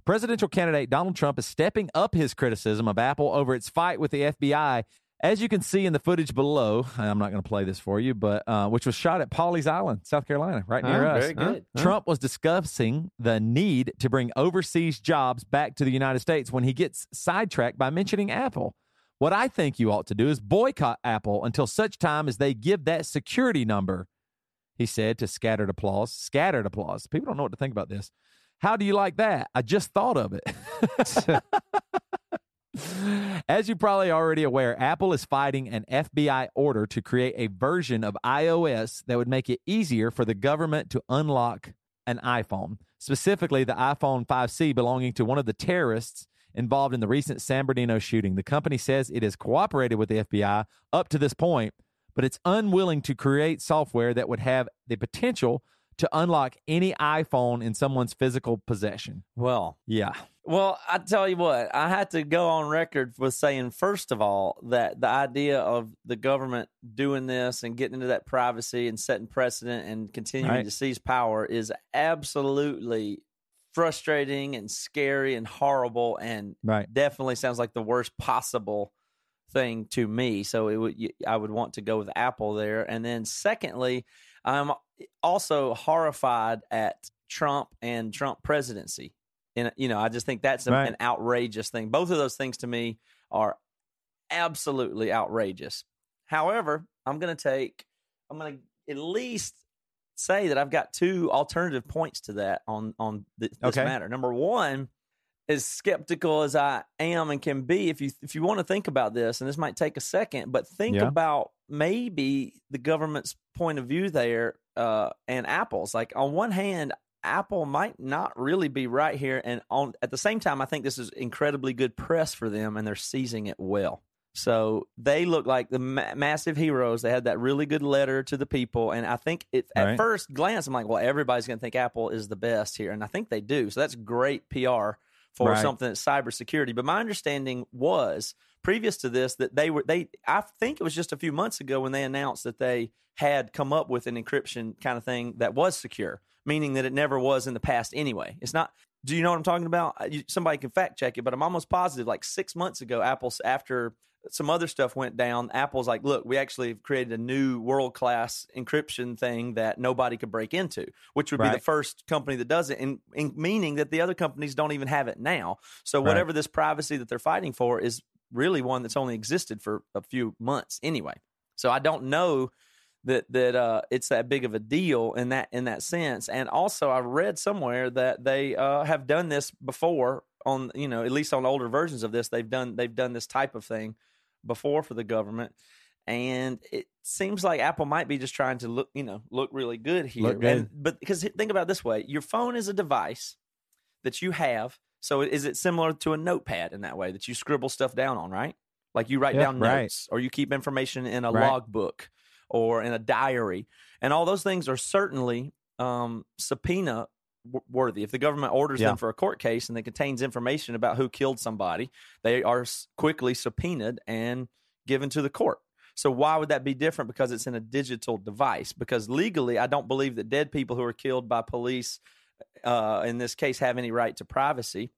Presidential candidate Donald Trump is stepping up his criticism of Apple over its fight with the FBI. As you can see in the footage below, I'm not going to play this for you, but uh, which was shot at Pawleys Island, South Carolina, right near Oh, us. very good. Trump was discussing the need to bring overseas jobs back to the United States when he gets sidetracked by mentioning Apple. What I think you ought to do is boycott Apple until such time as they give that security number, he said to scattered applause. Scattered applause. People don't know what to think about this. How do you like that? I just thought of it. As you're probably already aware, Apple is fighting an FBI order to create a version of iOS that would make it easier for the government to unlock an iPhone, specifically the iPhone 5C belonging to one of the terrorists involved in the recent San Bernardino shooting. The company says it has cooperated with the FBI up to this point, but it's unwilling to create software that would have the potential to unlock any iPhone in someone's physical possession. Well, Yeah. Well, I tell you what, I had to go on record with saying, first of all, that the idea of the government doing this and getting into that privacy and setting precedent and continuing Right. to seize power is absolutely frustrating and scary and horrible and Right. definitely sounds like the worst possible thing to me. So it would I would want to go with Apple there. And then secondly, I'm also horrified at Trump and Trump presidency. And you know, I just think that's a, Right. an outrageous thing. Both of those things to me are absolutely outrageous. However, I'm going to take I'm going to at least say that I've got two alternative points to that on on th- this Okay. matter. Number one, as skeptical as I am and can be, if you if you want to think about this, and this might take a second, but think Yeah. about maybe the government's point of view there uh, and Apple's. Like on one hand, Apple might not really be right here, and on at the same time, I think this is incredibly good press for them, and they're seizing it well. So they look like the ma- massive heroes. They had that really good letter to the people, and I think it, at Right. first glance, I'm like, well, everybody's going to think Apple is the best here, and I think they do. So that's great PR for Right. something that's cybersecurity. But my understanding was previous to this that they were they. I think it was just a few months ago when they announced that they had come up with an encryption kind of thing that was secure, meaning that it never was in the past anyway. It's not. Do you know what I'm talking about? You, somebody can fact check it, but I'm almost positive. Like six months ago, Apple's after some other stuff went down. Apple's like, look, we actually have created a new world class encryption thing that nobody could break into, which would be the first company that does it, and, and meaning that the other companies don't even have it now. So Right. whatever this privacy that they're fighting for is really one that's only existed for a few months anyway. So I don't know that that uh, it's that big of a deal in that in that sense. And also, I read somewhere that they uh, have done this before on you know at least on older versions of this they've done they've done this type of thing before for the government. And it seems like Apple might be just trying to look, you know, look really good here. Good. And, but because think about it this way, your phone is a device that you have. So is it similar to a notepad in that way that you scribble stuff down on, right? Like you write down right. notes or you keep information in a Right. logbook or in a diary. And all those things are certainly um, subpoena worthy. If the government orders Yeah. them for a court case and it contains information about who killed somebody, they are quickly subpoenaed and given to the court. So why would that be different? Because it's in a digital device. Because legally, I don't believe that dead people who are killed by police, uh, in this case, have any right to privacy.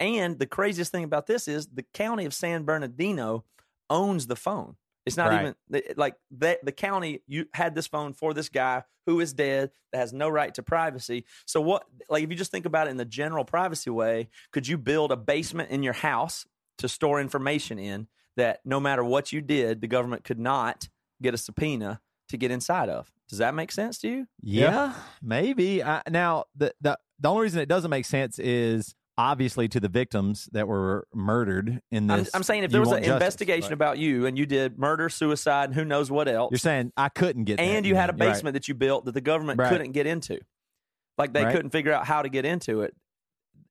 And the craziest thing about this is the county of San Bernardino owns the phone. It's not Right. even like that. The county you had this phone for this guy who is dead that has no right to privacy. So what? Like if you just think about it in the general privacy way, could you build a basement in your house to store information in that no matter what you did, the government could not get a subpoena to get inside of? Does that make sense to you? Yeah, maybe. I, now, the, the the only reason it doesn't make sense is obviously to the victims that were murdered in I'm, this. I'm saying if there was an justice, investigation but about you and you did murder, suicide, and who knows what else, You're saying I couldn't get, and you had a You're right. basement that you built that the government Right. couldn't get into. Like they Right. couldn't figure out how to get into it.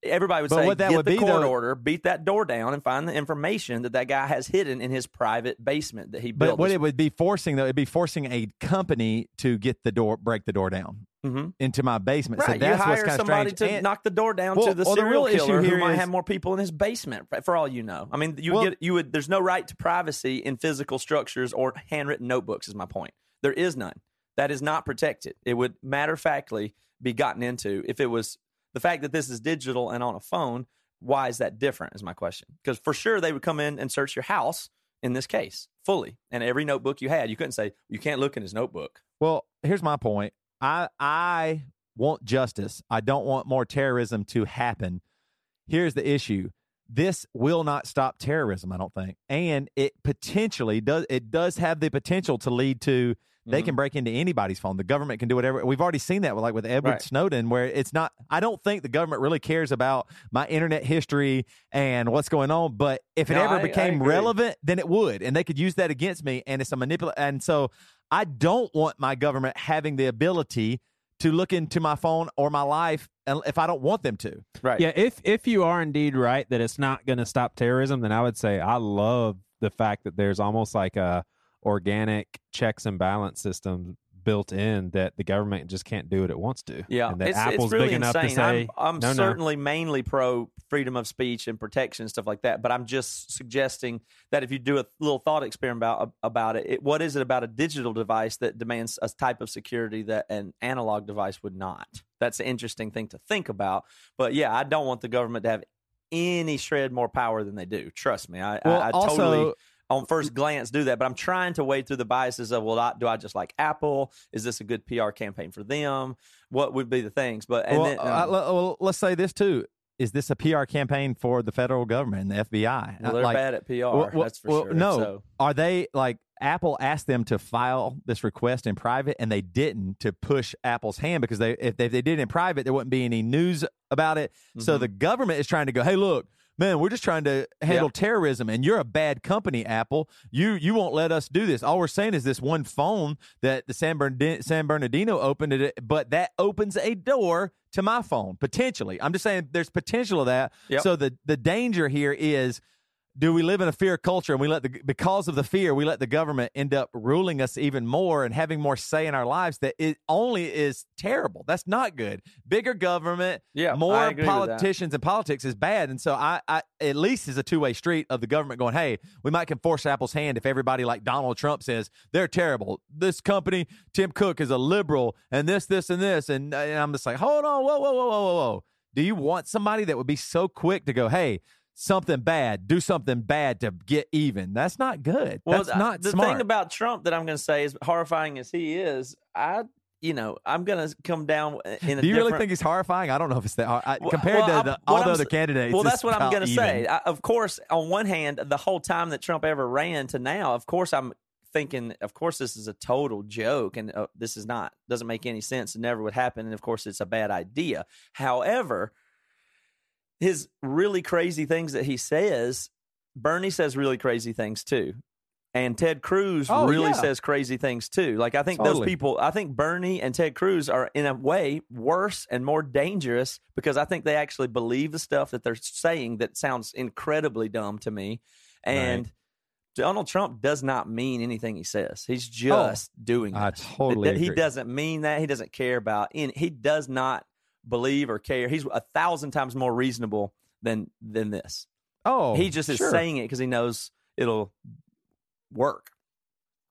Everybody would But say, what that get would the be, court though- order, beat that door down, and find the information that that guy has hidden in his private basement that he built. But what it would be forcing though, it'd be forcing a company to get the door, break the door down Mhm. into my basement. Right, So that's you what's hire kind of somebody strange. to And- knock the door down Well- to the well, serial real issue killer who here might have more people in his basement, for all you know. I mean, you Well- get you would. There's no right to privacy in physical structures or handwritten notebooks. Is my point. There is none. That is not protected. It would matter of factly be gotten into if it was the fact that this is digital and on a phone. Why is that different? Is my question. Because for sure they would come in and search your house in this case fully, and every notebook you had, you couldn't say you can't look in his notebook. Well, here's my point. I I want justice. I don't want more terrorism to happen. Here's the issue. This will not stop terrorism, I don't think. And it potentially does it does have the potential to lead to they Mhm. can break into anybody's phone. The government can do whatever. We've already seen that with like with Edward Right. Snowden, where it's not. I don't think the government really cares about my internet history and what's going on. But if it No, ever I- I became agree. relevant, then it would, and they could use that against me. And it's a manipulate. And so I don't want my government having the ability to look into my phone or my life and- if I don't want them to. Right. Yeah, if if you are indeed right that it's not going to stop terrorism, then I would say I love the fact that there's almost like a organic checks and balance system built in that the government just can't do what it wants to. Yeah, and that it's, Apple's it's really big enough insane. to say, I'm, I'm no, no. certainly mainly pro freedom of speech and protection and stuff like that, but I'm just suggesting that if you do a little thought experiment about, about it, it, what is it about a digital device that demands a type of security that an analog device would not? That's an interesting thing to think about. But yeah, I don't want the government to have any shred more power than they do. Trust me, I, Well, I, I also- totally on first glance do that, but I'm trying to wade through the biases of well, I, do I just like Apple? Is this a good PR campaign for them? What would be the things? But and well, then, um, well, let's say this too. Is this a PR campaign for the federal government and the FBI? well, they're Like, bad at PR. well, that's for well, sure. No, So, are they like Apple asked them to file this request in private and they didn't to push Apple's hand because they if they, if they did it in private there wouldn't be any news about it. So Mhm. the government is trying to go, hey, look. Man, we're just trying to handle terrorism, and you're a bad company, Apple. You you won't let us do this. All we're saying is this one phone that the San, Bernardino, San Bernardino opened it, but that opens a door to my phone potentially. I'm just saying there's potential of that. Yep. So the the danger here is do we live in a fear culture and we let the because of the fear we let the government end up ruling us even more and having more say in our lives that it only is terrible. That's not good. Bigger government Yeah, more agree with that. politicians and politics is bad. And so I, I at least is a two-way street of the government going hey we might can force apple's hand if everybody like donald trump says they're terrible. This company tim cook is a liberal and this this and this. And, and i'm just like hold on. Whoa whoa whoa whoa whoa whoa. Do you want somebody that would be so quick to go hey something bad, do something bad to get even. That's not good. well, That's th- not the smart. thing about Trump that I'm going to say is horrifying as he is. I, you know, I'm going to come down in a do you really think he's horrifying? I don't know if it's that hard. I, compared well, to the, all the other candidates. Well, that's what I'm going to even. say. I, of course, on one hand, the whole time that Trump ever ran to now, of course, I'm thinking, of course, this is a total joke, and uh, this is not doesn't make any sense, It never would happen, and of course, it's a bad idea. However, his really crazy things that he says, Bernie says really crazy things too. And Ted Cruz Oh, really yeah. says crazy things too. Like I think those people, I think Bernie and Ted Cruz are in a way worse and more dangerous because I think they actually believe the stuff that they're saying that sounds incredibly dumb to me. And Donald Trump does not mean anything he says. He's oh, just doing I this. totally He agree. doesn't mean that. He doesn't care about in he does not believe or care. He's a thousand times more reasonable than than this. Oh, he just is sure. saying it because he knows it'll work.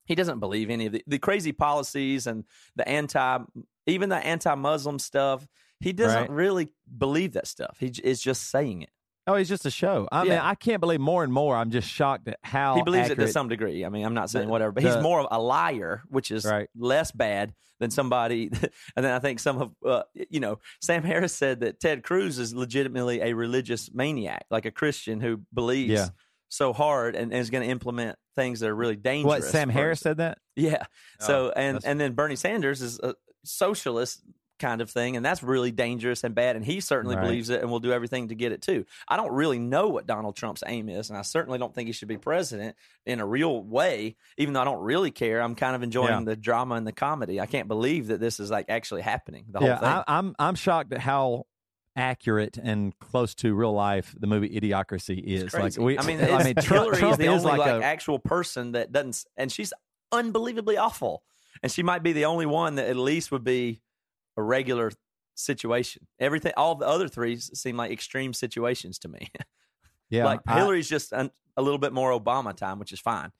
He doesn't believe any of the, the crazy policies and the anti, even the anti-Muslim stuff. He doesn't Right. really believe that stuff. He is just saying it. Oh, he's just a show. I mean, I can't believe more and more. I'm just shocked at how he believes it to some degree. I mean, I'm not saying The- whatever, but he's more of a liar, which is Right. less bad than somebody. And then I think some of, uh, you know, Sam Harris said that Ted Cruz is legitimately a religious maniac, like a Christian who believes Yeah. so hard and, and is going to implement things that are really dangerous. What Sam Harris said that? Yeah. So Oh, and and then Bernie Sanders is a socialist kind of thing, and that's really dangerous and bad. And he certainly Right. believes it, and will do everything to get it too. I don't really know what Donald Trump's aim is, and I certainly don't think he should be president in a real way. Even though I don't really care, I'm kind of enjoying Yeah. the drama and the comedy. I can't believe that this is like actually happening. The whole yeah, thing. I, I'm I'm shocked at how accurate and close to real life the movie Idiocracy is. Like we, I mean, I mean, Trump, Trump the is only like, like, a actual person that doesn't, and she's unbelievably awful. And she might be the only one that at least would be a regular situation. Everything, all the other three seem like extreme situations to me. yeah. like I- Hillary's just un, a little bit more Obama time, which is fine.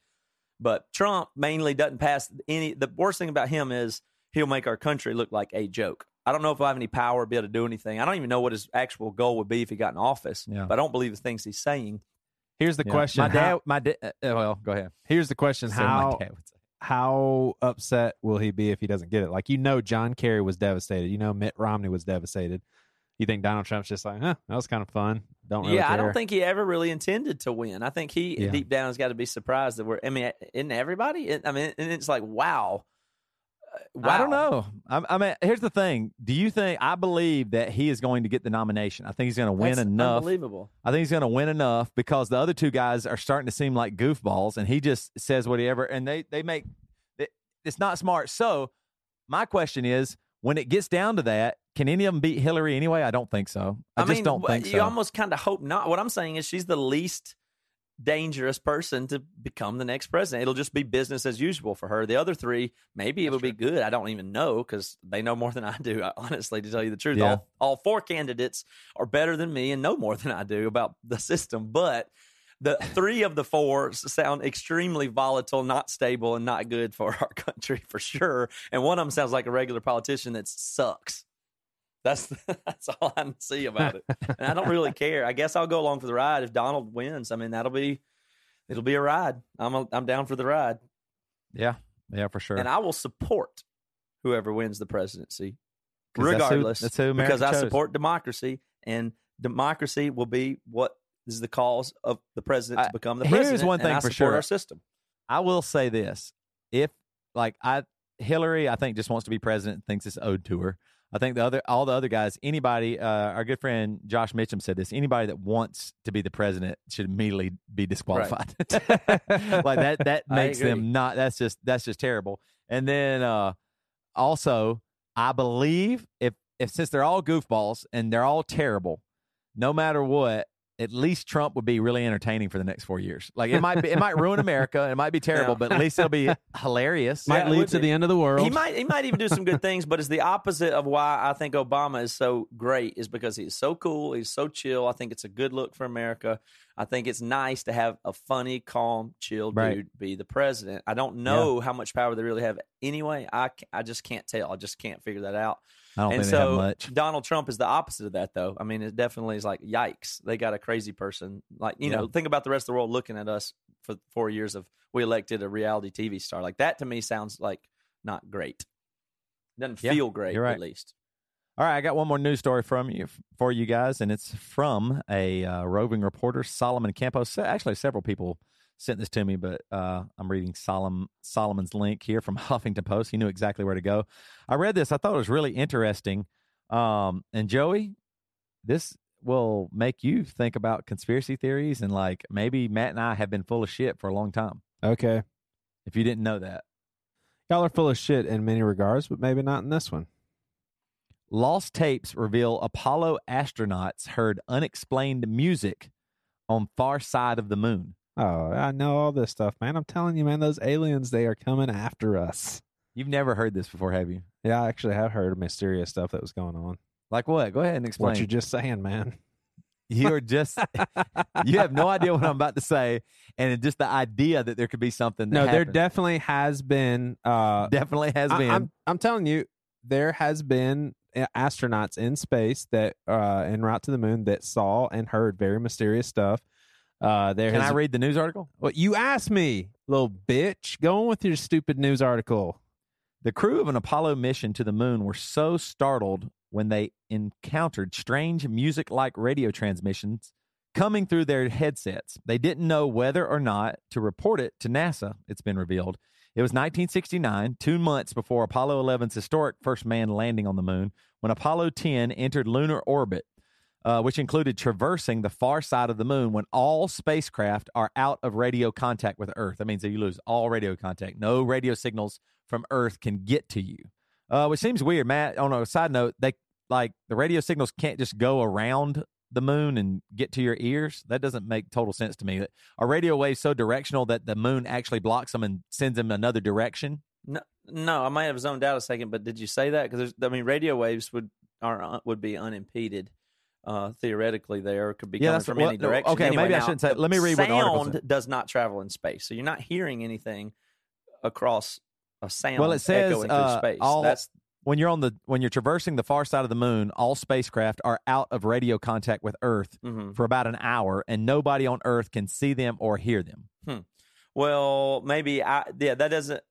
But Trump mainly doesn't pass any. The worst thing about him is he'll make our country look like a joke. I don't know if I have any power to be able to do anything. I don't even know what his actual goal would be if he got in office. Yeah. But I don't believe the things he's saying. Here's the Yeah. question. My dad, how- my dad. Uh, well, go ahead. here's the question. So my How dad would say. How upset will he be if he doesn't get it? Like you know, John Kerry was devastated. You know, Mitt Romney was devastated. You think Donald Trump's just like, huh, that was kind of fun. Don't really yeah, I don't think he ever really intended to win. I think he Yeah. deep down has got to be surprised that we're. I mean, isn't everybody? I mean, and it's like wow. Wow. I don't know. I, I mean, here's the thing. Do you think I believe that he is going to get the nomination? I think he's going to win That's enough. Unbelievable. I think he's going to win enough because the other two guys are starting to seem like goofballs, and he just says whatever, and they they make it, it's not smart. So, my question is, when it gets down to that, can any of them beat Hillary anyway? I don't think so. I, just mean, don't wh- think you so. almost kind of hope not. What I'm saying is she's the least dangerous person to become the next president. It'll just be business as usual for her. The other three, maybe it'll be good. I don't even know because they know more than I do. Honestly, to tell you the truth, Yeah. all all four candidates are better than me and know more than I do about the system. But the three of the four sound extremely volatile, not stable, and not good for our country for sure. And one of them sounds like a regular politician that sucks. That's that's all I see about it, and I don't really care. I guess I'll go along for the ride if Donald wins. I mean, that'll be it'll be a ride. I'm a, I'm down for the ride, yeah, yeah, for sure. and I will support whoever wins the presidency, 'Cause that's who- regardless. that's who because I support democracy, and democracy will be what is the cause of the president to become the president. here's president. one and thing I for sure. Our system. I will say this: if like I Hillary, I think just wants to be president, thinks it's owed to her. I think the other all the other guys, anybody, uh, our good friend Josh Mitchum said this: anybody that wants to be the president should immediately be disqualified. like that that makes them not. That's just that's just terrible. And then uh, also, I believe if if since they're all goofballs and they're all terrible, no matter what, at least Trump would be really entertaining for the next four years. Like it might be, it might ruin America. It might be terrible, Yeah. but at least it'll be hilarious. Might Yeah, lead to be. the end of the world. He might he might even do some good things, but it's the opposite of why I think Obama is so great is because he's so cool, he's so chill. I think it's a good look for America. I think it's nice to have a funny, calm, chill dude Right. be the president. I don't know how much power they really have anyway. I I just can't tell. I just can't figure that out. I don't and think so much. Donald Trump is the opposite of that, though. I mean, it definitely is like, yikes, they got a crazy person. Like, you know, think about the rest of the world looking at us for four years of we elected a reality TV star. Like that to me sounds like not great. Doesn't Yeah, feel great, right. at least. All right, I got one more news story from you for you guys, and it's from a uh, roving reporter, Solomon Campos. Actually, several people sent this to me, but uh, I'm reading Solomon Solomon's link here from Huffington Post. He knew exactly where to go. I read this. I thought it was really interesting. Um, and Joey, this will make you think about conspiracy theories, and like maybe Matt and I have been full of shit for a long time. okay. If you didn't know that. Y'all are full of shit in many regards, but maybe not in this one. Lost tapes reveal Apollo astronauts heard unexplained music on far side of the moon. Oh, I know all this stuff, man. I'm telling you, man, those aliens, they are coming after us. You've never heard this before, have you? Yeah, I actually have heard mysterious stuff that was going on. Like what? Go ahead and explain. What you're just saying, man. You're just you have no idea what I'm about to say, and just the idea that there could be something. That No, there definitely has been. Uh, definitely has I- been. I'm, I'm telling you, there has been uh, astronauts in space that uh, en route to the moon that saw and heard very mysterious stuff. Uh, there Can has, I read the news article? What you asked me, little bitch. Go on with your stupid news article. The crew of an Apollo mission to the moon were so startled when they encountered strange music like radio transmissions coming through their headsets. They didn't know whether or not to report it to NASA, it's been revealed. It was 1969, two months before Apollo 11's historic first man landing on the moon, when Apollo 10 entered lunar orbit. Uh, which included traversing the far side of the moon when all spacecraft are out of radio contact with Earth. That means that you lose all radio contact. No radio signals from Earth can get to you. Uh, which seems weird, Matt. On a side note, they like the radio signals can't just go around the moon and get to your ears. That doesn't make total sense to me. Are radio waves so directional that the moon actually blocks them and sends them another direction? No, no, I might have zoned out a second, but did you say that? Because I mean, radio waves would are uh, would be unimpeded. Uh, theoretically, there could be Yeah, coming from any direction. okay, Anyway, maybe I shouldn't say- let me read what the article Sound does not travel in space, so you're not hearing anything across a sound. Well, it says echoing uh, through space. all That's when you're on the when you're traversing the far side of the moon, all spacecraft are out of radio contact with Earth mhm. for about an hour, and nobody on Earth can see them or hear them. Well, maybe I yeah that doesn't.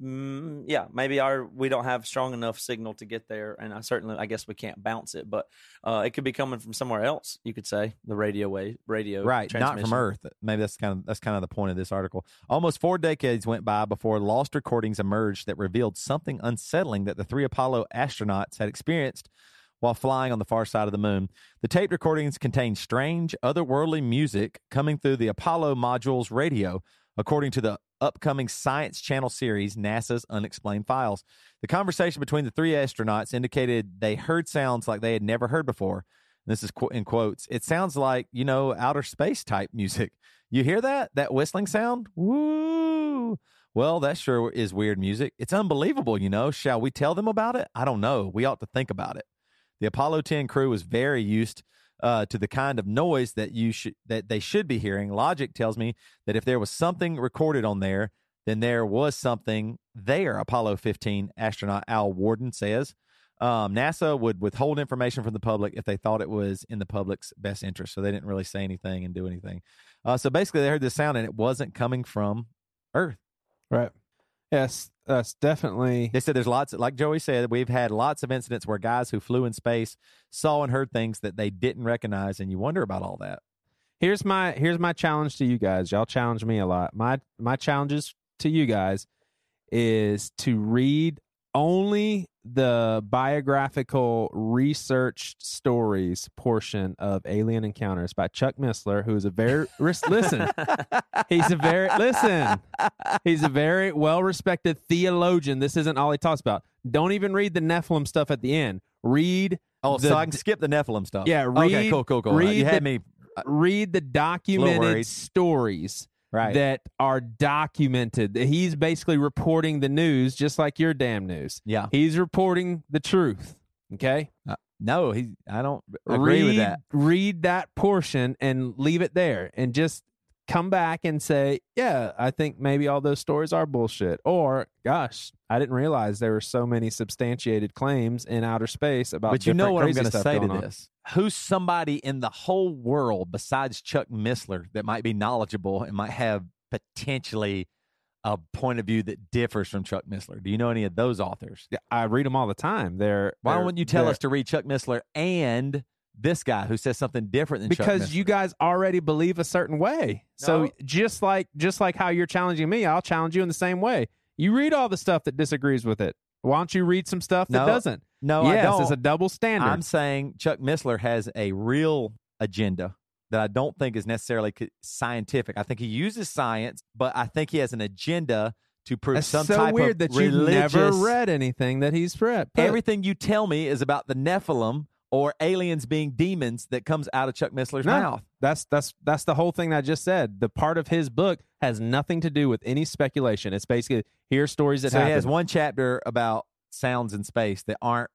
Mm, yeah, maybe our we don't have strong enough signal to get there, and I certainly I guess we can't bounce it, but uh, it could be coming from somewhere else. You could say the radio wave, radio right not from earth. Maybe that's kind of that's kind of the point of this article. Almost four decades went by before lost recordings emerged that revealed something unsettling that the three apollo astronauts had experienced while flying on the far side of the moon. The tape recordings contained strange otherworldly music coming through the apollo module's radio. According to the upcoming science channel series nasa's unexplained files the conversation between the three astronauts indicated they heard sounds like they had never heard before this is in quotes. It sounds like, you know, outer space type music. You hear that? That whistling sound? Woo! Well, that sure is weird music. It's unbelievable, you know. Shall we tell them about it? I don't know. We ought to think about it. The Apollo 10 crew was very used uh, to the kind of noise that you should that they should be hearing. Logic tells me that if there was something recorded on there, then there was something there. Apollo 15 astronaut Al Worden says. Um, NASA would withhold information from the public if they thought it was in the public's best interest. So they didn't really say anything and do anything. Uh, so basically, they heard this sound and it wasn't coming from Earth. Right. Yes, that's definitely. They said there's lots, like Joey said, we've had lots of incidents where guys who flew in space saw and heard things that they didn't recognize, and you wonder about all that. Here's my here's my challenge to you guys. Y'all challenge me a lot. My my challenges to you guys is to read only the biographical research stories portion of Alien Encounters by Chuck Missler, who is a very listen. He's a very listen. He's a very well respected theologian. This isn't all he talks about. Don't even read the Nephilim stuff at the end. Read Oh, the so I can skip the Nephilim stuff. Yeah, okay, read- cool, cool, cool. read you had the- me uh, read the documented stories right. that are documented. He's basically reporting the news just like your damn news. yeah. He's reporting the truth. Okay? Uh, no, he. I don't agree read, with that. Read that portion and leave it there and just come back and say, yeah, I think maybe all those stories are bullshit. Or, gosh, I didn't realize there were so many substantiated claims in outer space about But you know what I'm going to say to on. this? Who's somebody in the whole world besides Chuck Missler that might be knowledgeable and might have potentially a point of view that differs from Chuck Missler? Do you know any of those authors? Yeah, I read them all the time. They're Why they're- wouldn't you tell us to read Chuck Missler and this guy who says something different than because you guys already believe a certain way. So just like just like how you're challenging me, I'll challenge you in the same way. You read all the stuff that disagrees with it. Why don't you read some stuff that No. doesn't? no, I yes, don't. it's a double standard. I'm saying Chuck Missler has a real agenda that I don't think is necessarily scientific. I think he uses science, but I think he has an agenda to prove That's some so type weird of that you've never read anything that he's read. Put- Everything you tell me is about the Nephilim or aliens being demons that comes out of Chuck Missler's No. mouth. That's that's that's the whole thing that I just said. The part of his book has nothing to do with any speculation. It's basically here's stories that so he happen. has one chapter about sounds in space that aren't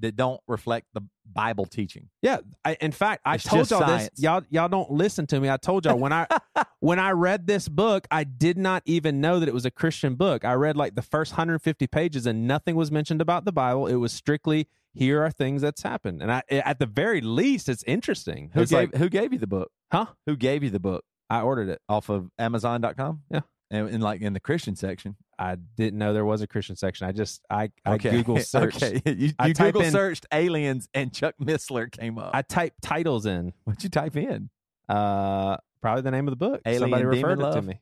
that don't reflect the Bible teaching. Yeah, I, in fact, I It's told y'all science. this. Y'all, y'all don't listen to me. I told y'all when I when I read this book, I did not even know that it was a Christian book. I read like the first 150 pages, and nothing was mentioned about the Bible. It was strictly here are things that's happened, and I, at the very least, it's interesting. Who It's gave like, who gave you the book? huh? Who gave you the book? I ordered it. Off of Amazon.com? Yeah. And in like in the Christian section. I didn't know there was a Christian section. I just I I Okay. Google searched. Okay. You, you Google in- searched aliens and Chuck Missler came up. I typed titles in. What'd you type in? Uh, probably the name of the book. Alien Somebody referred it to me.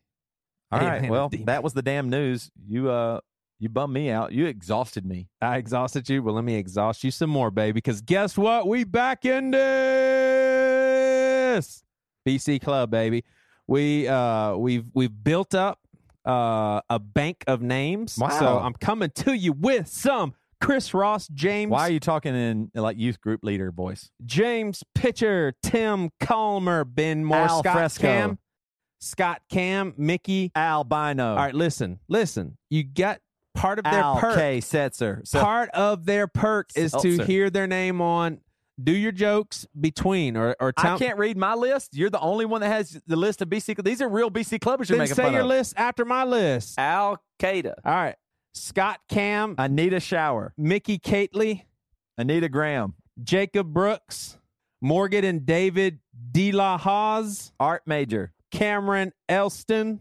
All right. Well, that was the damn news. You uh you bummed me out. You exhausted me. I exhausted you. Well, let me exhaust you some more, baby. Because guess what? We back in this BC Club, baby. We uh we've we've built up uh a bank of names. Wow. So I'm coming to you with some Chris Ross, James, Why are you talking in like youth group leader voice? James Pitcher, Tim Calmer, Ben Moore, Al Scott Fresco. Cam, Scott Cam, Mickey. Albino. All right, listen, listen. You got part of their Al perk. K. Setzer. So, part of their perk is to hear their name on do your jokes between or or tell I can't read my list. You're the only one that has the list of BC. These are real BC clubbers you're then making say fun your of. list after my list. Al Qaeda. All right. Scott Cam, Anita Shower, Mickey Cately, Anita Graham, Jacob Brooks, Morgan and David De La Hoz, Art Major, Cameron Elston,